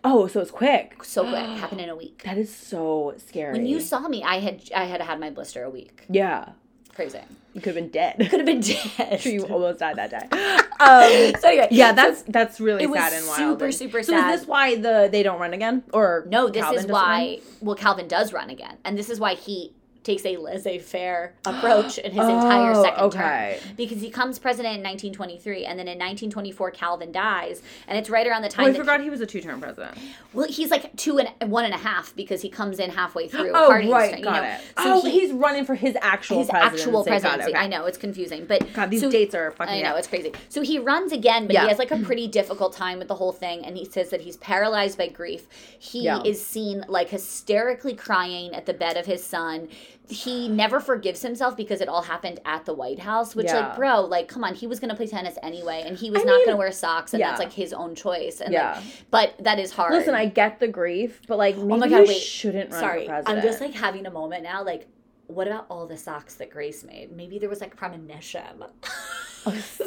Oh, so it's quick. So quick, happened in a week. That is so scary. When you saw me, I had I had had my blister a week. Yeah. Crazy. You could have been dead. Could have been dead. sure you almost died that day. Um, so anyway, yeah, that's that's really sad and wild. super, And- super so sad. is this why the they don't run again? Or No, this Calvin is why. Well, Calvin does run again, and this is why he takes a laissez-faire approach in his entire Oh, second okay. term because he comes president in 1923 and then in 1924 Calvin dies and it's right around the time Oh, I forgot he was a two-term president. well he's like two and one and a half because he comes in halfway through Oh, Harding's right, term, you got know. it. So oh, he- he's running for his actual his presidency. actual presidency. okay. I know it's confusing, but God, these so- dates are fucking. I know up. it's crazy. So he runs again, but Yeah. he has like a pretty difficult time with the whole thing, and he says that he's paralyzed by grief. He Yeah. is seen like hysterically crying at the bed of his son. He never forgives himself because it all happened at the White House. Which, Yeah. like, bro, like, come on, he was gonna play tennis anyway, and he was I not mean, gonna wear socks, and yeah. that's like his own choice. And Yeah. like, but that is hard. Listen, I get the grief, but like maybe oh my god, you wait, shouldn't run sorry, for president. I'm just like having a moment now, like. What about all the socks that Grace made? Maybe there was like premonition.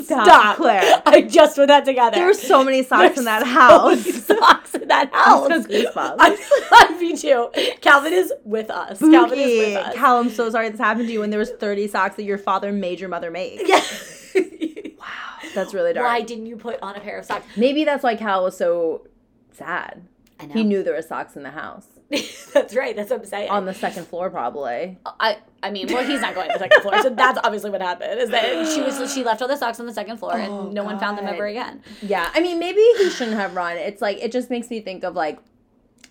Stop, Claire. I just put that together. There were so many socks There's in that so house. many socks in that house. I'm so goosebumps. I, I, me too. Calvin is with us. Calvin is with us. Cal, I'm so sorry this happened to you when there was 30 socks that your father made your mother make. Yeah. Wow, that's really dark. Why didn't you put on a pair of socks? Maybe that's why Cal was so sad. I know. He knew there were socks in the house. that's right. That's what I'm saying. On the second floor, probably. I I mean, well, he's not going to the second floor, so that's obviously what happened. Is that she was she left all the socks on the second floor, and Oh, no one found them ever again. Yeah, I mean, maybe he shouldn't have run. It's like it just makes me think of like,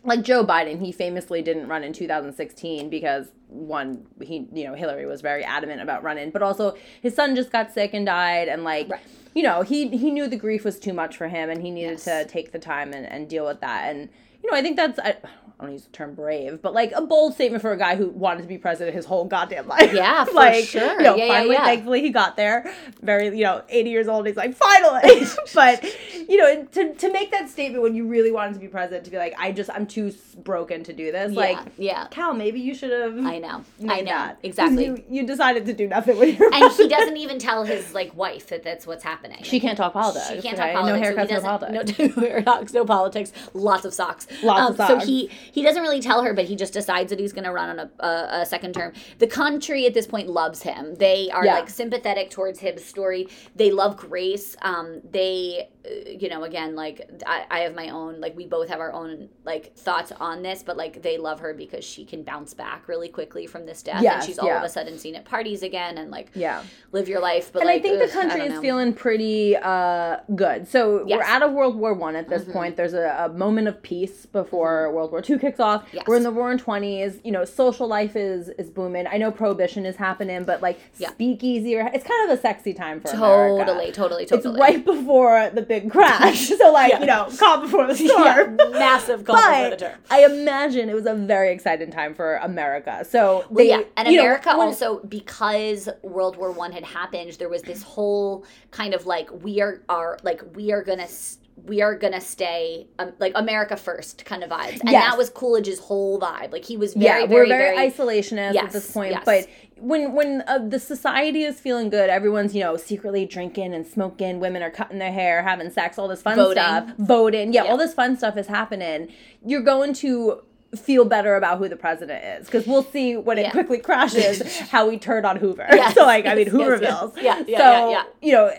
like Joe Biden. He famously didn't run in 2016 because one, he you know Hillary was very adamant about running, but also his son just got sick and died, and like. Right. You know, he he knew the grief was too much for him, and he needed Yes. to take the time and, and deal with that. And you know, I think that's I, I don't use the term brave, but like a bold statement for a guy who wanted to be president his whole goddamn life. Yeah, for like, sure. You know, Yeah, yeah, finally, yeah. thankfully, he got there. Very, you know, 80 years old. He's like, finally. but, you know, to, to make that statement when you really wanted to be president, to be like, I just, I'm too broken to do this. Yeah, Like, yeah. Cal, maybe you should have. I know. I know. that. Exactly. You, you decided to do nothing with your and he doesn't even tell his like wife that that's what's happening. She can't talk politics. She can't okay? talk politics. No so haircuts, no politics. No, no haircuts, no politics. Lots of socks. Lots um, of So socks. he he doesn't really tell her, but he just decides that he's going to run on a, a, a second term. The country at this point loves him. They are Yeah. like sympathetic towards his story. They love Grace. Um, they, uh, you know, again, like I, I have my own. Like we both have our own like thoughts on this, but like they love her because she can bounce back really quickly from this death, and she's all yeah. of a sudden seen at parties again and like Yeah. live your life. But and like, I think ugh, the country is feeling pretty uh, good. So we're out of World War One at this Mhm. point. There's a, a moment of peace before World War Two kicks off. Yes. We're in the Roaring Twenties. You know, social life is is booming. I know prohibition is happening, but like Yeah. speakeasy, or, it's kind of a sexy time for America. Totally, totally, totally. It's right before the big crash, so like Yeah. you know, calm before the yeah, storm. massive call for the But term. I imagine it was a very exciting time for America. So Well, they, yeah, and you know, America also because World War One had happened, there was this whole kind of like we are are like we are gonna. s- We are gonna stay um, like America first kind of vibes, and Yes. that was Coolidge's whole vibe. Like he was very, yeah, very, we're very, very, isolationist at this point. yes. But when when uh, the society is feeling good, everyone's you know secretly drinking and smoking. Women are cutting their hair, having sex, all this fun Voting. stuff, voting. Yeah, Yeah. all this fun stuff is happening. You're going to feel better about who the president is because we'll see when it quickly crashes how we turn on Hoover. Yes, so like I mean yes, yes, yes. Yeah, yeah, so yeah, yeah. you know,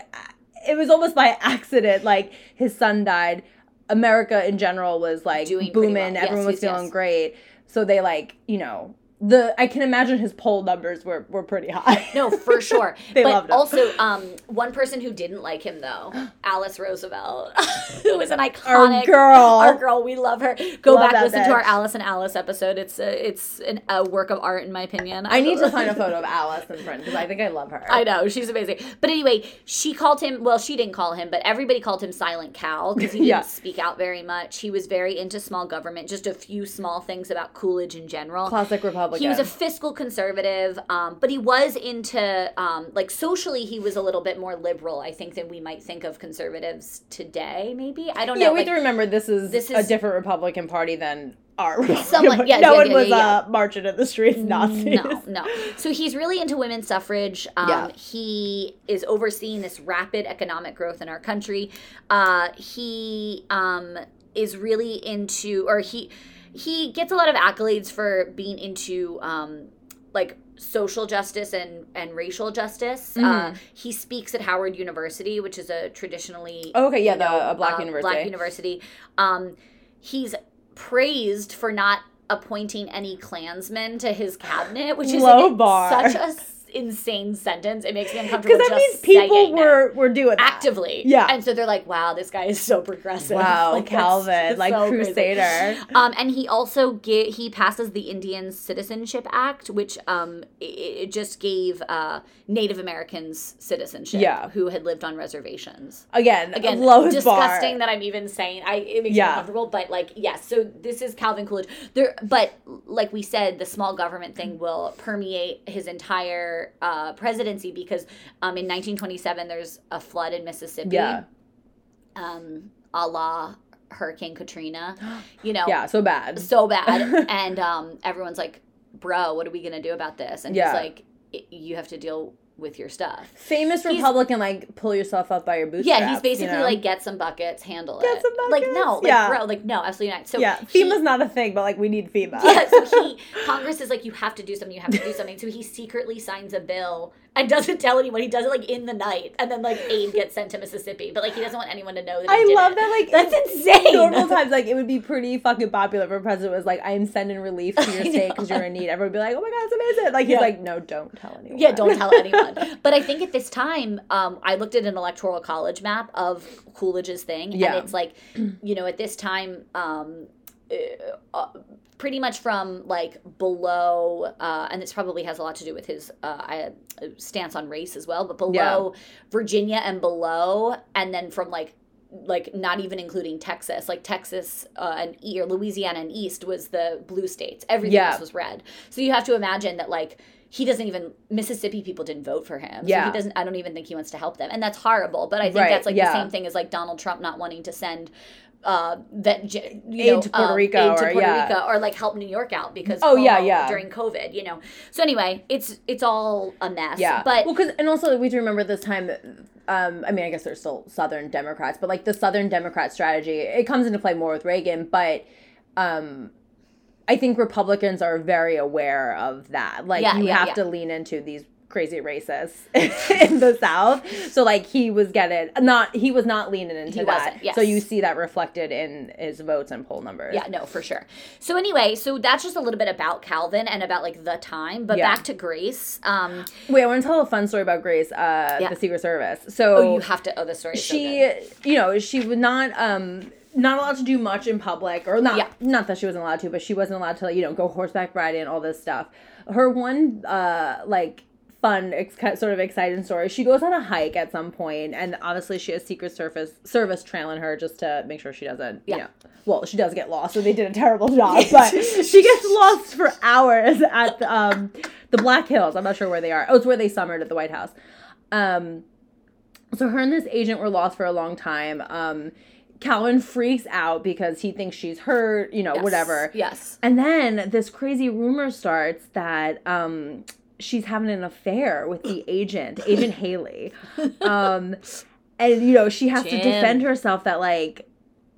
it was almost by accident. Like his son died. America in general was like Doing booming. well. Yes, Everyone was yes, feeling yes. great. So they like, you know, the I can imagine his poll numbers were were pretty high. No, for sure. They but loved him. also, um, one person who didn't like him though, Alice Roosevelt, who is an iconic girl. Our girl, we love her. Go Love back, listen to our. Alice and Alice episode. It's a, it's an, a work of art in my opinion. I need to find a photo of Alice and print because I think I love her. I know she's amazing, but anyway, she called him. Well, she didn't call him, but everybody called him Silent Cal because he didn't Yeah. speak out very much. He was very into small government. Just a few small things about Coolidge in general. Classic Republican. He was a fiscal conservative, um, but he was into um, like socially. He was a little bit more liberal, I think, than we might think of conservatives today. Maybe I don't yeah, know. we like- have to remember this is, this is a different Republican Party than our Republican yeah, no yeah, one yeah, was yeah, yeah. Uh, marching in the streets Nazis. No, no. So he's really into women's suffrage. Um, Yeah. He is overseeing this rapid economic growth in our country. Uh, he um, is really into, or he he gets a lot of accolades for being into um, like social justice and and racial justice. Uh, Mhm. he speaks at Howard University, which is a traditionally Oh, okay, yeah, the know, a black uh, university. Black university. Um, he's praised for not appointing any Klansmen to his cabinet, which is Low an- bar. such a insane sentence. It makes me uncomfortable. Because that means people saying it. were were doing that. actively, Yeah. and so they're like, "Wow, this guy is so progressive." Wow, Like, Calvin, that's like so crazy. crusader. Um, and he also get he passes the Indian Citizenship Act, which um it, it just gave uh, Native Americans citizenship, Yeah. who had lived on reservations. Again, Again, lowest disgusting bar. that I'm even saying. I it makes me Yeah. uncomfortable, but like yes. So this is Calvin Coolidge. There, but like we said, the small government thing will permeate his entire uh, presidency because um, in 1927 there's a flood in Mississippi. Yeah. Um, a la Hurricane Katrina. You know. Yeah, so bad. So bad, and um, everyone's like, "Bro, what are we gonna do about this?" And Yeah. he's like, "You have to deal." With your stuff. Famous He's- Republican, like pull yourself up by your bootstraps. Yeah, he's basically you know? like get some buckets, handle Get it. some Like no, like Yeah. bro, like no, absolutely not. So yeah, he- FEMA's not a thing, but like we need FEMA. yeah, so he Congress is like you have to do something, you have to do something. So he secretly signs a bill and doesn't tell anyone. He does it like in the night, and then like aid gets sent to Mississippi, but like he doesn't want anyone to know that. I love it. that. Like That's insane. Normal times, like it would be pretty fucking popular if a president was like, "I'm sending relief to your state because you're in need." Everyone would be like, "Oh my god, it's amazing!" Like he's Yeah. like, "No, don't tell anyone." Yeah, don't tell anyone. But I think at this time, um, I looked at an electoral college map of Coolidge's thing, Yeah. and it's like, you know, at this time, um, uh, uh, pretty much from like below, uh, and this probably has a lot to do with his uh, stance on race as well, but below Virginia and below, and then from like like not even including Texas, like Texas uh, and E or Louisiana and East was the blue states. Everything Yeah. else was red. So you have to imagine that like he doesn't even Mississippi people didn't vote for him. So Yeah. he doesn't I don't even think he wants to help them. And that's horrible. But I think Right, that's like yeah. the same thing as like Donald Trump not wanting to send uh that you Aid know, to Puerto um, Rico aid to or- yeah. Rico or like help New York out because Oh, yeah, yeah. during COVID, you know. So anyway, it's it's all a mess. Yeah, But well, because and also we have to remember this time. Um, I mean, I guess there's still Southern Democrats, but like the Southern Democrat strategy, it comes into play more with Reagan. But um, I think Republicans are very aware of that. Like Yeah, you yeah, have yeah. to lean into these crazy racist in the South. So like he was getting not he was not leaning into He that. yes. So you see that reflected in his votes and poll numbers. Yeah, no, for sure. So anyway, so that's just a little bit about Calvin and about like the time. But Yeah. back to Grace. Um, Wait, I want to tell a fun story about Grace, uh, Yeah. the Secret Service. So oh, you have to. Oh, the story. Is so she you know she was not um not allowed to do much in public or not Yeah. not that she wasn't allowed to but she wasn't allowed to you know go horseback riding and all this stuff her one uh like fun ex- sort of exciting story she goes on a hike at some point and obviously she has secret service service trailing her just to make sure she doesn't Yeah. you know well she does get lost so they did a terrible job but she gets lost for hours at the, um the black hills i'm not sure where they are oh it's where they summered at the white house um so her and this agent were lost for a long time. Um, Calvin freaks out because he thinks she's hurt, you know, Yes. whatever. Yes. And then this crazy rumor starts that um, she's having an affair with the agent, Agent Haley. Um, and, you know, she has to defend herself that, like,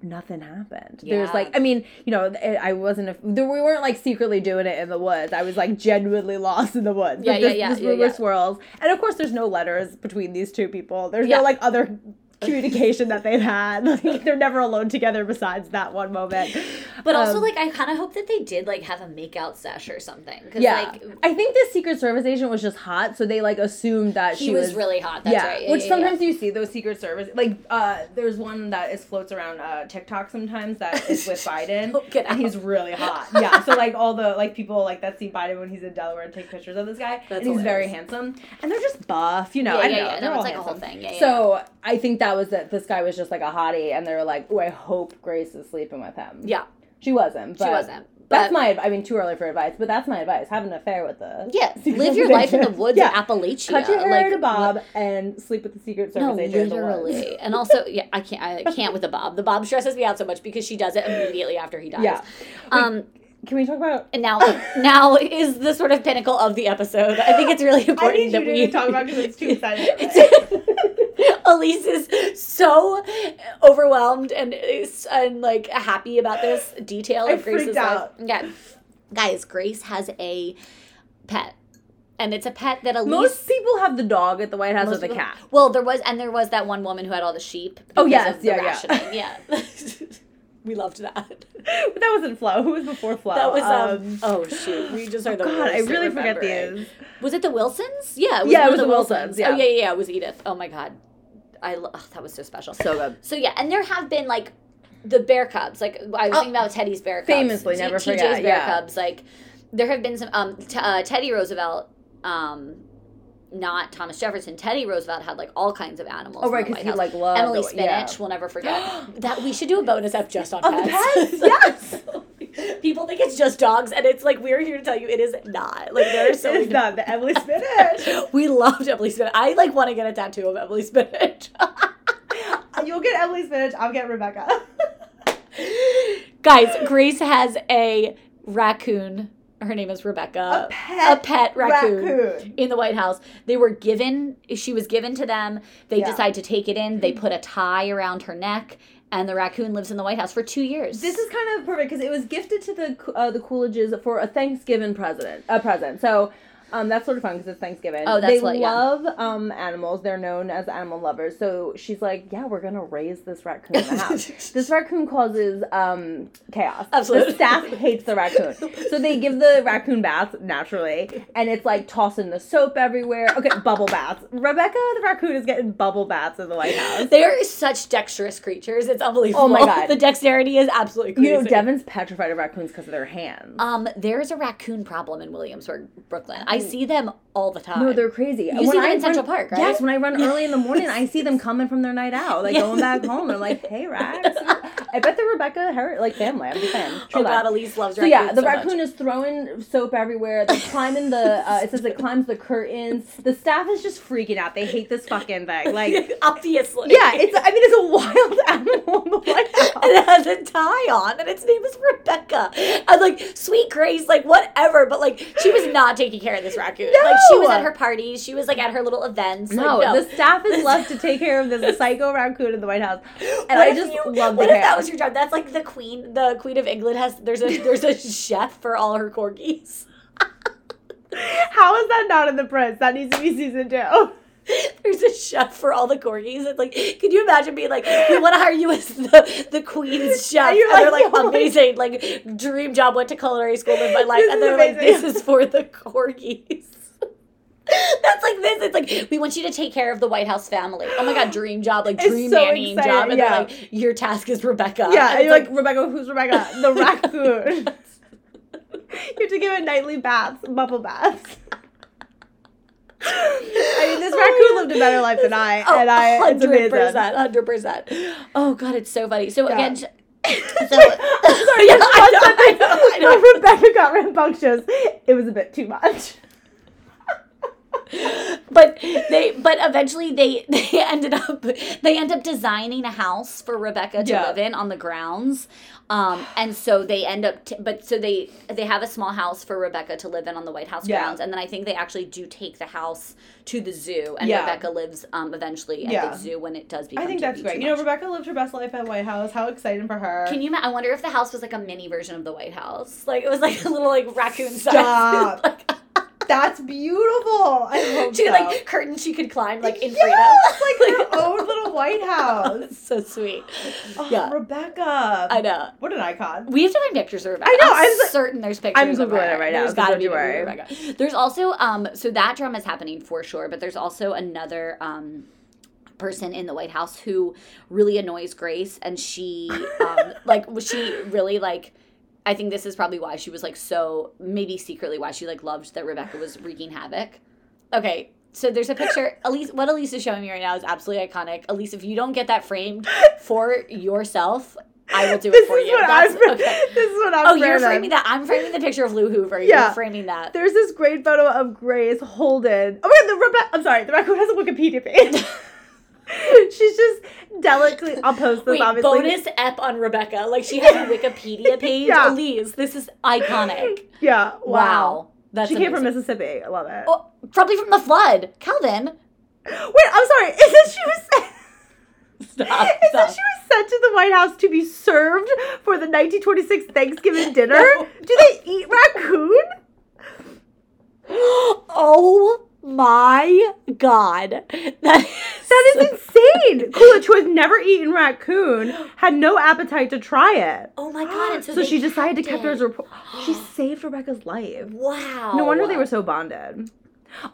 nothing happened. There's like, I mean, you know, I wasn't, a, there, we weren't like secretly doing it in the woods. I was like genuinely lost in the woods. Yeah, But yeah, this, yeah, This yeah, rumor yeah. swirls. And of course, there's no letters between these two people. There's Yeah. no like other communication that they've had. Like, they're never alone together besides that one moment. But also, Um, like, I kind of hope that they did like have a makeout sesh or something. Yeah, Like, I think the Secret Service agent was just hot, so they like assumed that she was, was, really hot. That's yeah, right. Yeah, which yeah, yeah. sometimes you see those Secret Service like uh there's one that is floats around uh TikTok sometimes that is with Biden. Oh, and he's really hot. Yeah, so like all the like people like that see Biden when he's in Delaware and take pictures of this guy, That's and he's very handsome, and they're just buff, you know. Yeah, I yeah, know, yeah. they're No, all it's like a whole thing. Yeah, yeah. So I think that was that. This guy was just like a hottie, and they were like, "Oh, I hope Grace is sleeping with him." yeah, she wasn't. But she wasn't. That's my. I mean, too early for advice, but that's my advice. Have an affair with the. Yeah, live your life in the woods Yeah. in Appalachia. Cut your hair like, to bob and sleep with the Secret No, Service agent. the woods. literally, and also, yeah, I can't. I can't with the bob. The bob stresses me out so much because she does it immediately after he dies. Yeah. Um, Can we talk about? and now, now is the sort of pinnacle of the episode. I think it's really important that we talk about because it's too exciting. It's- Elise is so overwhelmed and and like happy about this detail I of Grace's freaked life. out. Yeah, guys, Grace has a pet, and it's a pet that Elise. Most people have the dog at the White House or the people- cat. Well, there was, and there was that one woman who had all the sheep. Oh, yes, the yeah, yeah. rationing. yeah. we loved that. But that wasn't Flo. Who was before Flo? That was um. oh shoot, we just are the God, I really forget these. Was it the Wilsons? Yeah, it was Yeah, it was the Wilsons, Oh yeah. yeah, yeah, yeah, it was Edith. Oh my god, I oh, that was so special. So good. So yeah, and there have been like the bear cubs. Like I was Oh, thinking about Teddy's bear cubs. famously, T- never TJ's forget, bear yeah. cubs. Like there have been some. Um, t- uh, Teddy Roosevelt. Um, not Thomas Jefferson. Teddy Roosevelt had like all kinds of animals. Oh right, because he like loved Emily Spinach. yeah. We'll never forget that. We should do a bonus up just on the pets. People think it's just dogs, and it's like we're here to tell you it is not. Like there are so it's many. not the Emily Spinach. We loved Emily Spinach. I like want to get a tattoo of Emily Spinach. You'll get Emily Spinach. I'll get Rebecca. Guys, Grace has a raccoon her name is Rebecca. A pet a pet raccoon, raccoon. in the White House. They were given. She was given to them. They Yeah. decide to take it in. They put a tie around her neck, and the raccoon lives in the White House for two years. This is kind of perfect because it was gifted to the uh, the Coolidges for a Thanksgiving president a present. So. Um, that's sort of fun because it's Thanksgiving. Oh, that's they what- yeah. love um animals. They're known as animal lovers. So she's like, "Yeah, we're gonna raise this raccoon in the house." this raccoon causes um chaos. Absolutely. The staff hates the raccoon, so they give the raccoon baths naturally, and it's like tossing the soap everywhere. Okay, bubble baths. Rebecca the raccoon is getting bubble baths in the White House. they are such dexterous creatures. It's unbelievable. Oh my God. the dexterity is absolutely crazy. You know, Devin's petrified of raccoons because of their hands. Um, there's a raccoon problem in Williamsburg, Brooklyn. I see them all the time. No, they're crazy. You see them in Central Park, right? Yes, when I run early in the morning, I see them coming from their night out, like Yeah. going back home. I'm like, hey, Rax. I bet the Rebecca Her- like family. I'm just saying. True oh God. Elise loves So yeah, the so much. raccoon is throwing soap everywhere. They're climbing the. Uh, it says it climbs the curtains. The staff is just freaking out. They hate this fucking thing. Like, obviously. yeah, it's. I mean, it's a wild animal in the White House. it has a tie on, and its name is Rebecca. And like, sweet Grace, like whatever, but like, she was not taking care of this raccoon. Like, she was at her parties, she was like at her little events. No, like, no. the staff is left to take care of this psycho raccoon in the White House, and What I just you- love the What if that was your job? That's like the queen. The queen of England has there's a there's a chef for all her corgis. How is that not in the press? That needs to be season two. There's a chef for all the corgis. It's like, can you imagine being like, we want to hire you as the, the queen's chef? And And, you're they're like, like, "Oh my- amazing, like dream job, went to culinary school, lived my life. This and they're like, this is for the corgis. That's like this. It's like we want you to take care of the White House family. Oh my god, dream job, like dream so nannying exciting, job, and yeah. they're like, your task is Rebecca. Yeah, and you're like, Rebecca, who's Rebecca? The raccoon. you have to give it nightly baths, bubble baths. I mean, this Oh raccoon lived a better life than I, Oh, and I, oh, it's amazing. percent, hundred percent. Oh god, it's so funny. So Yeah. again, sh- so sorry, Yeah, I know, I know, I know. Rebecca got rambunctious. It was a bit too much. But they but eventually they they ended up they end up designing a house for Rebecca to Yeah. live in on the grounds. Um, and so they end up, t- but so they they have a small house for Rebecca to live in on the White House Yeah. grounds, and then I think they actually do take the house to the zoo, and Yeah. Rebecca lives um eventually at the zoo when it does become. I think that's great. You know. Rebecca lived her best life at White House. How exciting for her. Can you? I wonder if the house was like a mini version of the White House. Like it was like a little like raccoon size. Stop. like, That's beautiful. I hope she so. like curtains she could climb like in yes, freedom. like like her own little White House. So sweet. Oh, Yeah. Rebecca. I know. What an icon. We have to find pictures of Rebecca. I know, I'm, I'm certain there's pictures. I'm of Googling her. it right now, There's so got to be Rebecca. There's also um. So that drama is happening for sure, but there's also another um person in the White House who really annoys Grace, and she um like was she really like. I think this is probably why she was like so maybe secretly why she like loved that Rebecca was wreaking havoc. Okay, so there's a picture. Elise, what Elise is showing me right now is absolutely iconic. Elise, if you don't get that framed for yourself, I will do it for you. That's I'm. okay. This is what I'm. Oh, you're framing. that. I'm framing the picture of Lou Hoover. Yeah. You're framing that. There's this great photo of Grace holding. Oh my god, the Rebecca. I'm sorry, the raccoon has a Wikipedia page. She's just delicately. I'll post this. Wait, obviously. bonus ep on Rebecca. Like she has a Wikipedia page. Yeah. Elise, this is iconic. Yeah. Wow. Wow. That's she came from. Mississippi. I love it. Oh, probably from the flood. Calvin. Wait, I'm sorry. Is it she was? Stop. Is it she was sent to the White House to be served for the 1926 Thanksgiving dinner? No. Do they eat raccoon? oh my god. That is, That is insane. Coolidge, who has never eaten raccoon, had no appetite to try it. Oh my god. So, So, she decided to keep her as a report. She saved Rebecca's life. Wow. No wonder they were so bonded.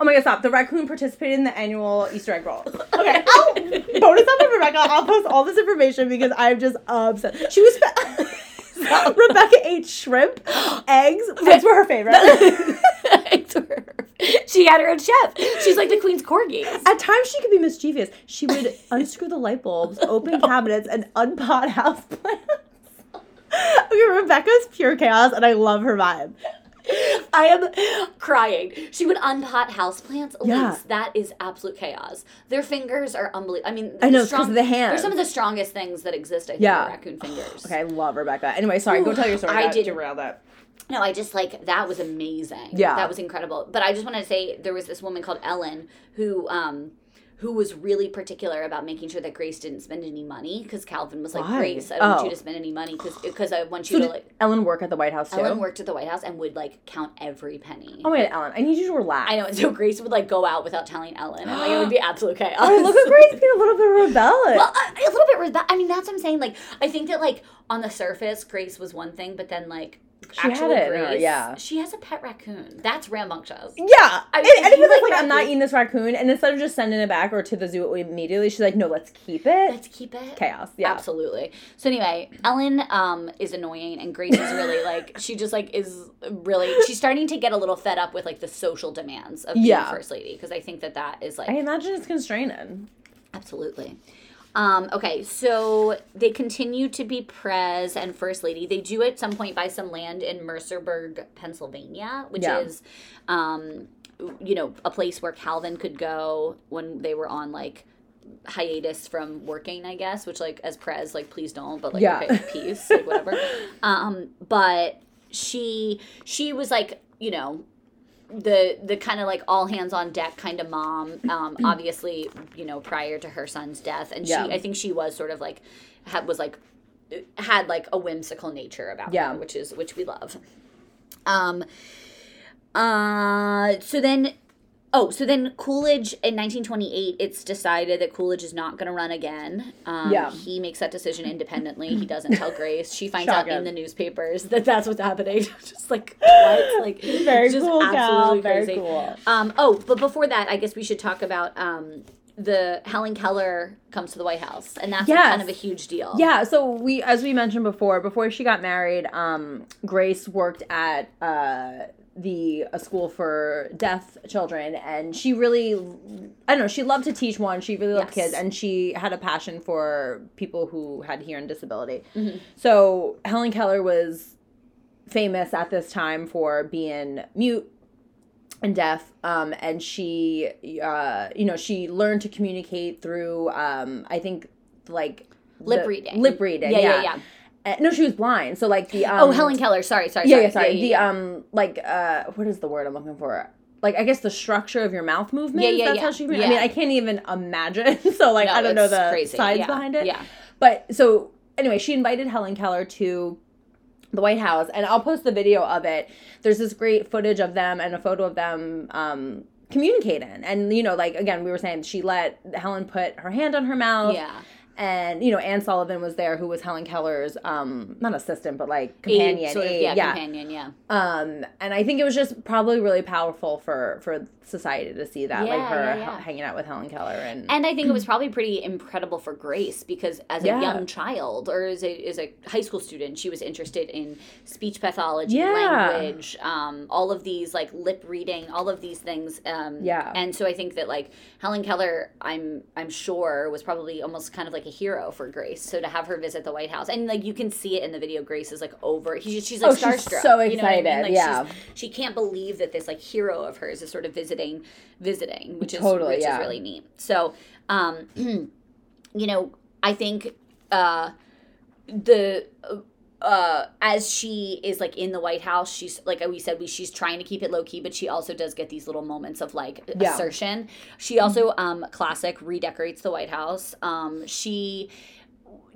Oh my god, stop. The raccoon participated in the annual Easter egg roll. Okay. I'll bonus up Rebecca. I'll post all this information because I'm just obsessed. She was spe- Rebecca ate shrimp, eggs. Eggs were her favorite. Eggs were- she had her own chef. She's like the queen's corgis. At times she could be mischievous. She would unscrew the light bulbs, open cabinets, and unpot house plants. okay, Rebecca's pure chaos, and I love her vibe. I am crying. She would unpot houseplants. Yeah. that is absolute chaos. Their fingers are unbelievable. I mean, I know, the it's 'cause of the hands. They're some of the strongest things that exist. I think, Yeah. raccoon fingers. Okay, I love Rebecca. Anyway, sorry, go tell your story. I That did- derailed it. No, I just like that was amazing. Yeah. that was incredible. But I just want to say there was this woman called Ellen who um who was really particular about making sure that Grace didn't spend any money because Calvin was like, Why? Grace, I don't want Oh. you to spend any money because because I want So you to like. Ellen work at the White House too? Ellen worked at the White House and would like count every penny. oh my god, Ellen, I need you to relax. I know, and so Grace would like go out without telling Ellen, and like it would be absolute chaos. Oh, look at Grace being a little bit rebellious. Well, a, a little bit. rebe- I mean, that's what I'm saying. Like, I think that like on the surface, Grace was one thing, but then like She had it Grace, yeah. she has a pet raccoon. That's rambunctious. Yeah, I mean, and, you even like, like I'm not eating this raccoon, and instead of just sending it back or to the zoo immediately, she's like, no, let's keep it. Let's keep it. Chaos, yeah. Absolutely. So anyway, Ellen um is annoying and Grace is really like she just like is really she's starting to get a little fed up with like the social demands of being Yeah. first lady because I think that that is like I imagine it's constraining. Absolutely. Um, okay, so they continue to be Prez and first lady. They do at some point buy some land in Mercersburg, Pennsylvania, which Yeah. is, um, you know, a place where Calvin could go when they were on like hiatus from working, I guess. Which like as Prez, like please don't, but like Yeah. okay, peace, like whatever. um, but she she was like you know the the kind of like all hands on deck kind of mom um obviously you know prior to her son's death and Yeah. she i think she was sort of like had was like had like a whimsical nature about Yeah. her which is which we love um uh so then oh so then coolidge in 1928 it's decided that coolidge is not going to run again um Yeah. he makes that decision independently he doesn't tell grace she finds out in the newspapers that that's what's happening just like what like Very just cool, Cal. absolutely Very cool. Um, oh, but before that, I guess we should talk about um, the Helen Keller comes to the White House, and that's Yes. kind of a huge deal. Yeah, so we, as we mentioned before, before she got married, um, Grace worked at uh, the a school for deaf children, and she really, I don't know, she loved to teach one. She really loved Yes. kids, and she had a passion for people who had hearing disability. Mm-hmm. So Helen Keller was famous at this time for being mute and deaf um, and she uh, you know she learned to communicate through um, i think like Lip reading. lip reading Yeah, yeah yeah, yeah. Uh, no she was blind so like the um, oh, Helen Keller. Sorry, sorry. yeah sorry. yeah sorry yeah, the yeah. um like uh what is the word i'm looking for like i guess the structure of your mouth movement Yeah, yeah, that's yeah. how she Yeah. i mean i can't even imagine so like No, i don't know the crazy. Yeah, behind it yeah. but so anyway, she invited Helen Keller to the White House, and I'll post the video of it. There's this great footage of them and a photo of them um, communicating, and you know, like again, we were saying she let Helen put her hand on her mouth, yeah. And you know, Anne Sullivan was there, who was Helen Keller's um, not assistant, but like companion, sort of, yeah, yeah. companion, yeah. Um, and I think it was just probably really powerful for for society to see that, like her yeah, yeah. hanging out with Helen Keller, and, And I think it was probably pretty incredible for Grace because as a Yeah. young child or as a, as a high school student, she was interested in speech pathology, Yeah. language, um, all of these like lip reading, all of these things. Um, Yeah. And so I think that like Helen Keller, I'm I'm sure was probably almost kind of like a hero for Grace. So to have her visit the White House and like you can see it in the video, Grace is like over. He's she's like Oh, she's starstruck. so you know I mean? excited, Like, yeah. she can't believe that this like hero of hers is sort of visiting visiting which is Totally, which yeah. is really neat so um you know i think uh the uh as she is like in the white house she's like we said we she's trying to keep it low key but she also does get these little moments of like Yeah. assertion she also um classic redecorates the white house um she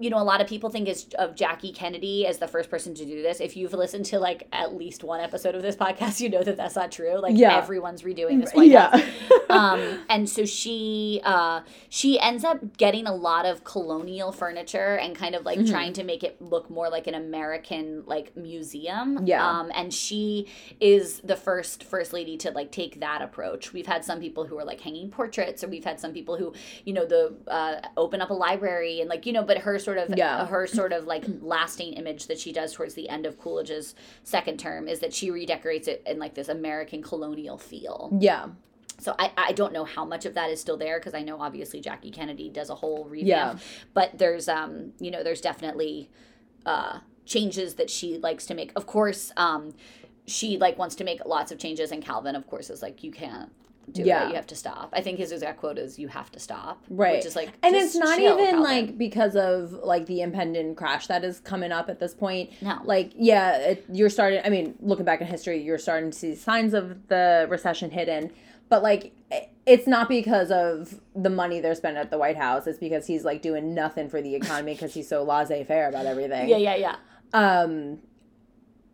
you know, a lot of people think is of Jackie Kennedy as the first person to do this. If you've listened to like at least one episode of this podcast, you know that that's not true. Like Yeah. everyone's redoing this White Yeah. Um, and so she uh, she ends up getting a lot of colonial furniture and kind of like Mm-hmm. trying to make it look more like an American like museum. Yeah. Um, and she is the first first lady to like take that approach. We've had some people who are like hanging portraits, or we've had some people who you know the uh, open up a library and like you know, but her sort of Yeah. her sort of like lasting image that she does towards the end of Coolidge's second term is that she redecorates it in like this American colonial feel. yeah. So I, I don't know how much of that is still there because I know obviously Jackie Kennedy does a whole revamp. Yeah. But there's um you know there's definitely uh changes that she likes to make. Of course, um she like wants to make lots of changes and Calvin of course is like you can't do Yeah. it. You have to stop. I think his exact quote is, "You have to stop." Right. Which is like, and it's not even like because of like the impending crash that is coming up at this point. no, Like, yeah, it, you're starting. I mean, looking back in history, you're starting to see signs of the recession hidden. But like, it's not because of the money they're spending at the White House. It's because he's like doing nothing for the economy because he's so laissez-faire about everything. yeah, yeah, yeah. Um,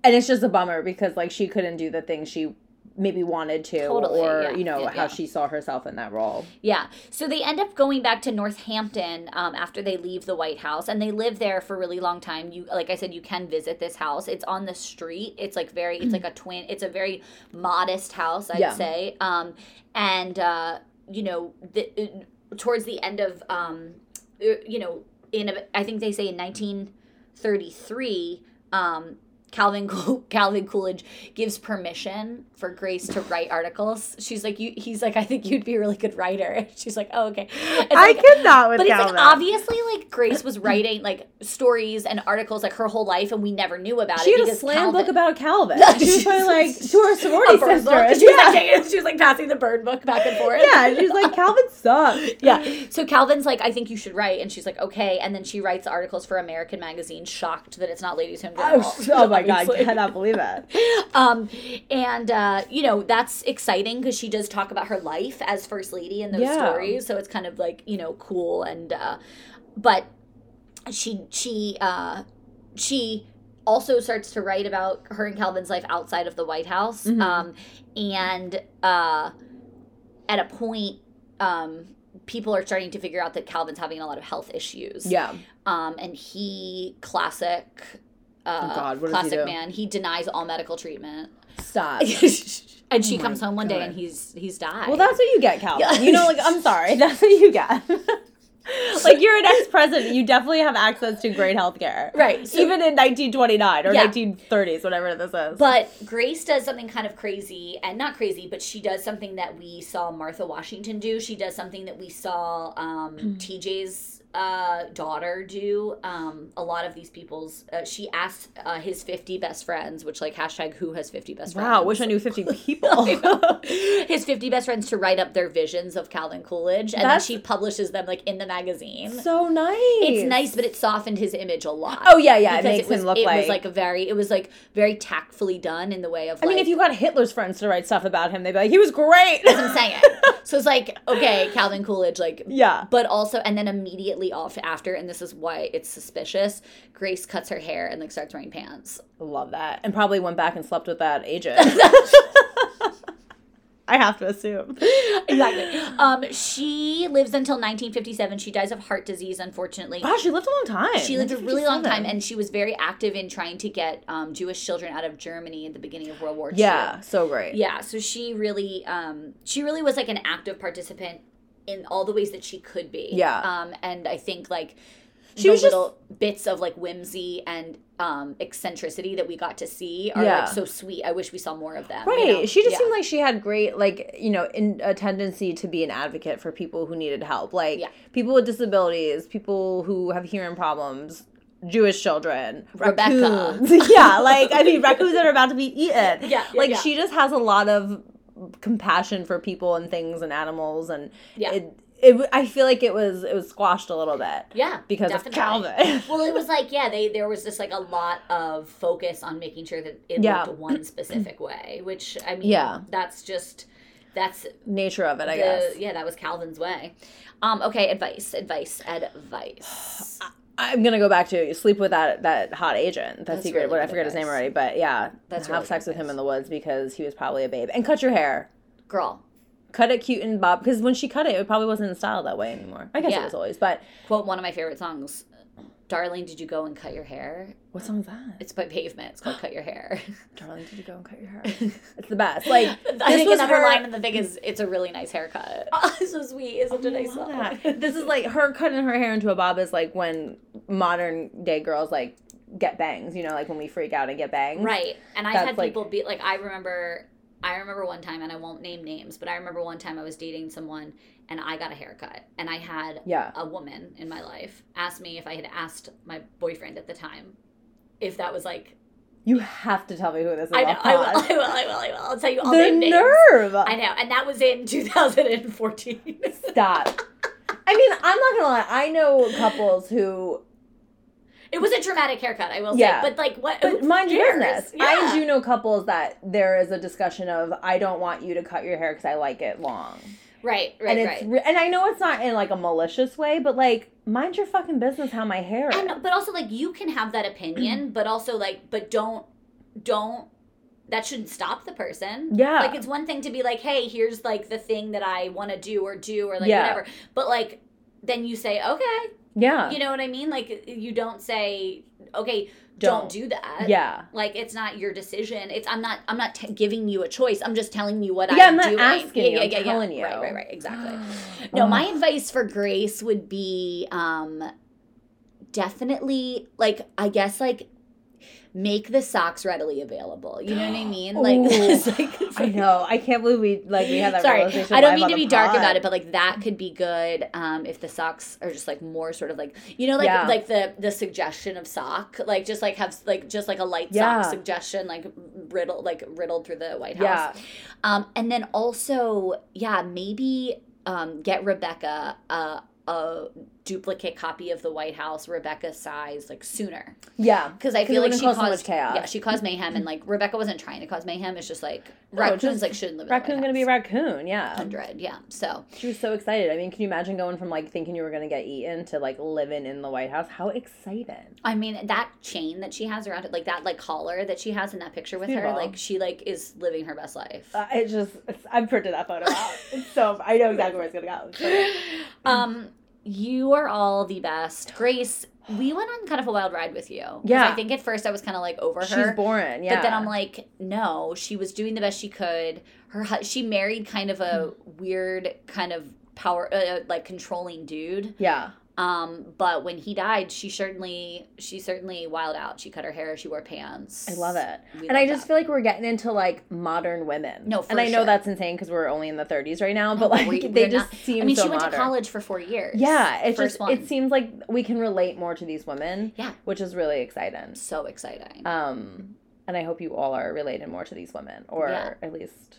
and it's just a bummer because like she couldn't do the things she maybe wanted to, Totally, or yeah, you know yeah, how yeah. she saw herself in that role. Yeah. So they end up going back to Northampton um, after they leave the White House, and they live there for a really long time. You, like I said, you can visit this house. It's on the street. It's like very. It's like a twin. It's a very modest house, I'd say. Um, and uh, you know, the, uh, towards the end of, um, uh, you know, in a, I think they say in 1933. Um, Calvin Cool- Calvin Coolidge gives permission for Grace to write articles. She's like, you. He's like, I think you'd be a really good writer. She's like, oh okay. It's like- could not with but it's like obviously like Grace was writing like stories and articles like her whole life, and we never knew about She it had a slam Calvin, book about Calvin. She was probably like to her sorority sister. She was, Yeah. like, she was like passing the bird book back and forth. yeah, she's like Calvin sucks. Yeah. So Calvin's like, I think you should write, and she's like, okay. And then she writes articles for American Magazine, shocked that it's not Ladies Home oh, Journal. Oh, oh my god, cannot believe it. Um, and uh, you know that's exciting because she does talk about her life as first lady in those Yeah. stories, so it's kind of like you know cool and uh, but she she uh, she also starts to write about her and Calvin's life outside of the White House, Mhm. um, and uh, at a point. Um, people are starting to figure out that Calvin's having a lot of health issues. Yeah. Um, and he classic. Uh, Oh, God, what he classic do? man. He denies all medical treatment, Stop. and she Oh comes home one day and he's he's died. Well, that's what you get. Yeah. You know, like I'm sorry, that's what you get. like you're an ex-president, you definitely have access to great health care. right. So, Even in 1929 or Yeah. 1930s, whatever this is. but Grace does something kind of crazy, and not crazy, but she does something that we saw Martha Washington do. She does something that we saw um, Mm. TJ's uh, daughter do. Um, a lot of these people's. Uh, she asked uh, his 50 best friends, which like hashtag who has 50 best friends. wow, wish I knew 50 people. His 50 best friends to write up their visions of Calvin Coolidge and That's- then she publishes them like in the magazine. so nice. it's nice but it softened his image a lot. Oh yeah, yeah, it makes was, him look it like. was like a very it was like very tactfully done in the way of I mean, if you got Hitler's friends to write stuff about him, they'd be like, he was great. that's what I'm saying. It. So it's like okay, Calvin Coolidge like yeah. but also and then immediately off after and this is why it's suspicious, Grace cuts her hair and like starts wearing pants. Love that. And probably went back and slept with that agent. I have to assume. exactly. Um, she lives until 1957. She dies of heart disease, unfortunately. Wow, she lived a long time. She lived a really long time, and she was very active in trying to get um, Jewish children out of Germany at the beginning of World War II. Yeah, so great. yeah. So she really, um, she really was like an active participant in all the ways that she could be. Yeah. Um, and I think like She the was just- little bits of like whimsy and um eccentricity that we got to see are Yeah. like so sweet. I wish we saw more of them. Right. you know? She just Yeah. seemed like she had great, like, you know, in a tendency to be an advocate for people who needed help. Like, Yeah. people with disabilities, people who have hearing problems, Jewish children, Rebecca. raccoons. yeah, like, I mean, raccoons that are about to be eaten. Yeah, yeah, Like, yeah. she just has a lot of compassion for people and things and animals. And Yeah. it, it, I feel like it was, it was squashed a little bit yeah because definitely. of Calvin. well, it was like yeah, they there was just like a lot of focus on making sure that it Yeah. looked one specific way, which I mean, Yeah. that's just that's Nature of it, I the, guess. yeah, that was Calvin's way. Um, okay, advice, advice, advice. I'm gonna go back to sleep with that that hot agent, that That's secret. really what I forget his name already, but yeah, That's have really sex with him in the woods because he was probably a babe. And cut your hair, Girl, cut it cute and bob. Because when she cut it, it probably wasn't in style that way anymore. I guess Yeah. it was always, but quote one of my favorite songs. Darling, did you go and cut your hair? what song is that? It's by Pavement. It's called "Cut Your Hair." Darling, did you go and cut your hair? it's the best. Like I this think was another her. line in the thing is, "It's a really nice haircut." Oh, so sweet. It's such a oh, I nice love song. that. this is like her cutting her hair into a bob is like when modern day girls like get bangs. You know, like when we freak out and get bangs. Right. And I've had like- people be like, I remember, I remember one time, and I won't name names, but I remember one time I was dating someone and I got a haircut, and I had Yeah. a woman in my life ask me if I had asked my boyfriend at the time if that was like You have to tell me who this is. I know. I will. I will. I will. I will. I'll tell you all The their names. nerve. I know, and that was in 2014. Stop. I mean, I'm not gonna lie. I know couples who, it was a dramatic haircut, I will Yeah. say. But like, what? but mind your business. Yeah. I do know couples that there is a discussion of I don't want you to cut your hair because I like it long, Right. Right. and it's right. and I know it's not in like a malicious way, but like mind your fucking business how my hair is. and but also like you can have that opinion, but also like, but don't don't. That shouldn't stop the person. yeah, Like it's one thing to be like, hey, here's like the thing that I want to do or do or like Yeah. whatever. But like then you say, okay, yeah, you know what I mean? Like you don't say, okay, don't, Don't. do that. yeah. Like it's not your decision. It's I'm not I'm not t- giving you a choice. I'm just telling you what Yeah, I'm I'm not doing. asking you, I'm telling you. Right, right, right. Exactly. No, my advice for Grace would be um definitely like I guess like make the socks readily available. You know what I mean? Like, it's like, it's I know. I can't believe we like we had that Sorry. I don't mean to be dark pod. about it, but like that could be good um, if the socks are just like more sort of like you know like Yeah. like the the suggestion of sock like just like have like just like a light Yeah. sock suggestion like riddled like riddled through the White House. Yeah. Um, and then also yeah maybe um, get Rebecca a, a duplicate copy of the White House Rebecca size like sooner yeah. because I feel like she cause caused much chaos. yeah she caused mayhem and like Rebecca wasn't trying to cause mayhem it's just like No, raccoons just like shouldn't live in Raccoon gonna be a raccoon. Yeah. hundred yeah so She was so excited. I mean, can you imagine going from like thinking you were gonna get eaten to like living in the White House? How excited! I mean that chain that she has around it, like that like collar that she has in that picture with her, like she like is living her best life. Uh, it just it's, I've printed that photo out. It's so I know exactly where it's gonna go. So- um, you are all the best, Grace. We went on kind of a wild ride with you. Yeah. I think at first I was kind of like over her. She's boring. Yeah. but then I'm like, no, she was doing the best she could. Her she married kind of a weird kind of power uh, like controlling dude. yeah. Um, but when he died, she certainly she certainly wild out. She cut her hair. She wore pants. I love it. We and I just that. feel like we're getting into like modern women. No, for and I know sure. that's insane because we're only in the 30s right now, but but like we- they just not- seem I mean, so she went modern. to college for four years. Yeah, First just one. it seems like we can relate more to these women. Yeah. which is really exciting. so exciting. Um, and I hope you all are related more to these women, or Yeah. at least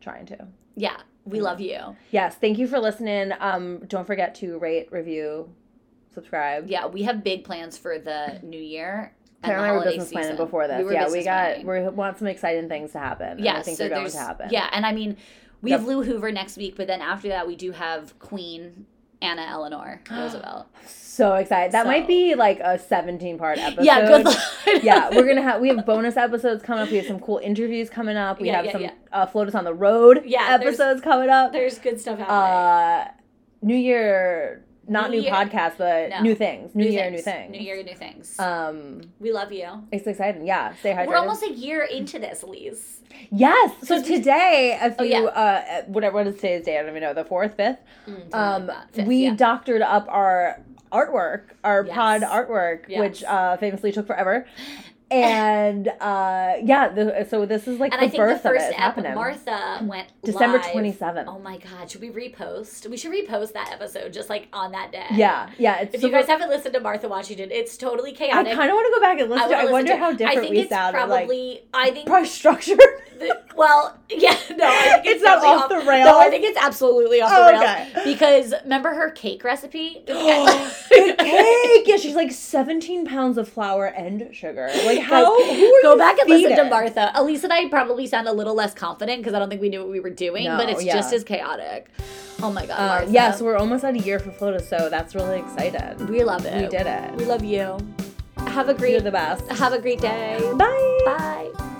trying to. yeah, we love you. Yes, thank you for listening. Um, don't forget to rate, review, subscribe. Yeah, we have big plans for the new year. Claire and the I were business planning before this. were yeah, we got planning. we want some exciting things to happen. yeah, I think so they're going to happen. yeah, and I mean, we Yep. have Lou Hoover next week, but then after that we do have Queen Anna Eleanor Roosevelt. so excited. That So- might be like a 17 part episode. yeah, good luck. yeah, we're gonna have we have bonus episodes coming up. We have some cool interviews coming up. We Yeah, have yeah, some yeah. uh, FLOTUS on the road Yeah, episodes coming up. There's good stuff happening. Uh, New Year, not New new, podcast, but No. new things. New, year, new things. New year, new things. Um, we love you. it's exciting. Yeah, stay hydrated. We're almost a year into this, Elise. yes. So today, if Oh, you yeah. uh, whatever what is today's date? I don't even know. The fourth, fifth. Mm, Um, like. Fifth, we yeah. doctored up our artwork, our Yes. pod artwork, which uh, famously took forever. And uh, yeah, the, so this is like and the I think birth the first of it. Ep- happening. Martha went December twenty seventh. Oh my god, should we repost? We should repost that episode just like on that day. yeah, yeah. It's If you guys haven't listened to Martha Washington, it's totally chaotic. I kind of want to go back and listen. to it. wanna I listen wonder to how I different think we it's like probably. I think. probably structure. the- well, yeah, no, I think it's, It's not definitely off the rails? No, I think it's absolutely off the Oh, rails okay. because remember her cake recipe? the cake. Yeah, she's like seventeen pounds of flour and sugar. Like how? Who are Go back and listen to? Martha. Elise and I probably sound a little less confident because I don't think we knew what we were doing, No, but it's yeah. just as chaotic. Oh my god, Uh, Martha. yeah, so we're almost at a year for FLOTUS, so that's really exciting. we love it. We did it. We love you. Have a great You're the best. have a great day. Bye. Bye.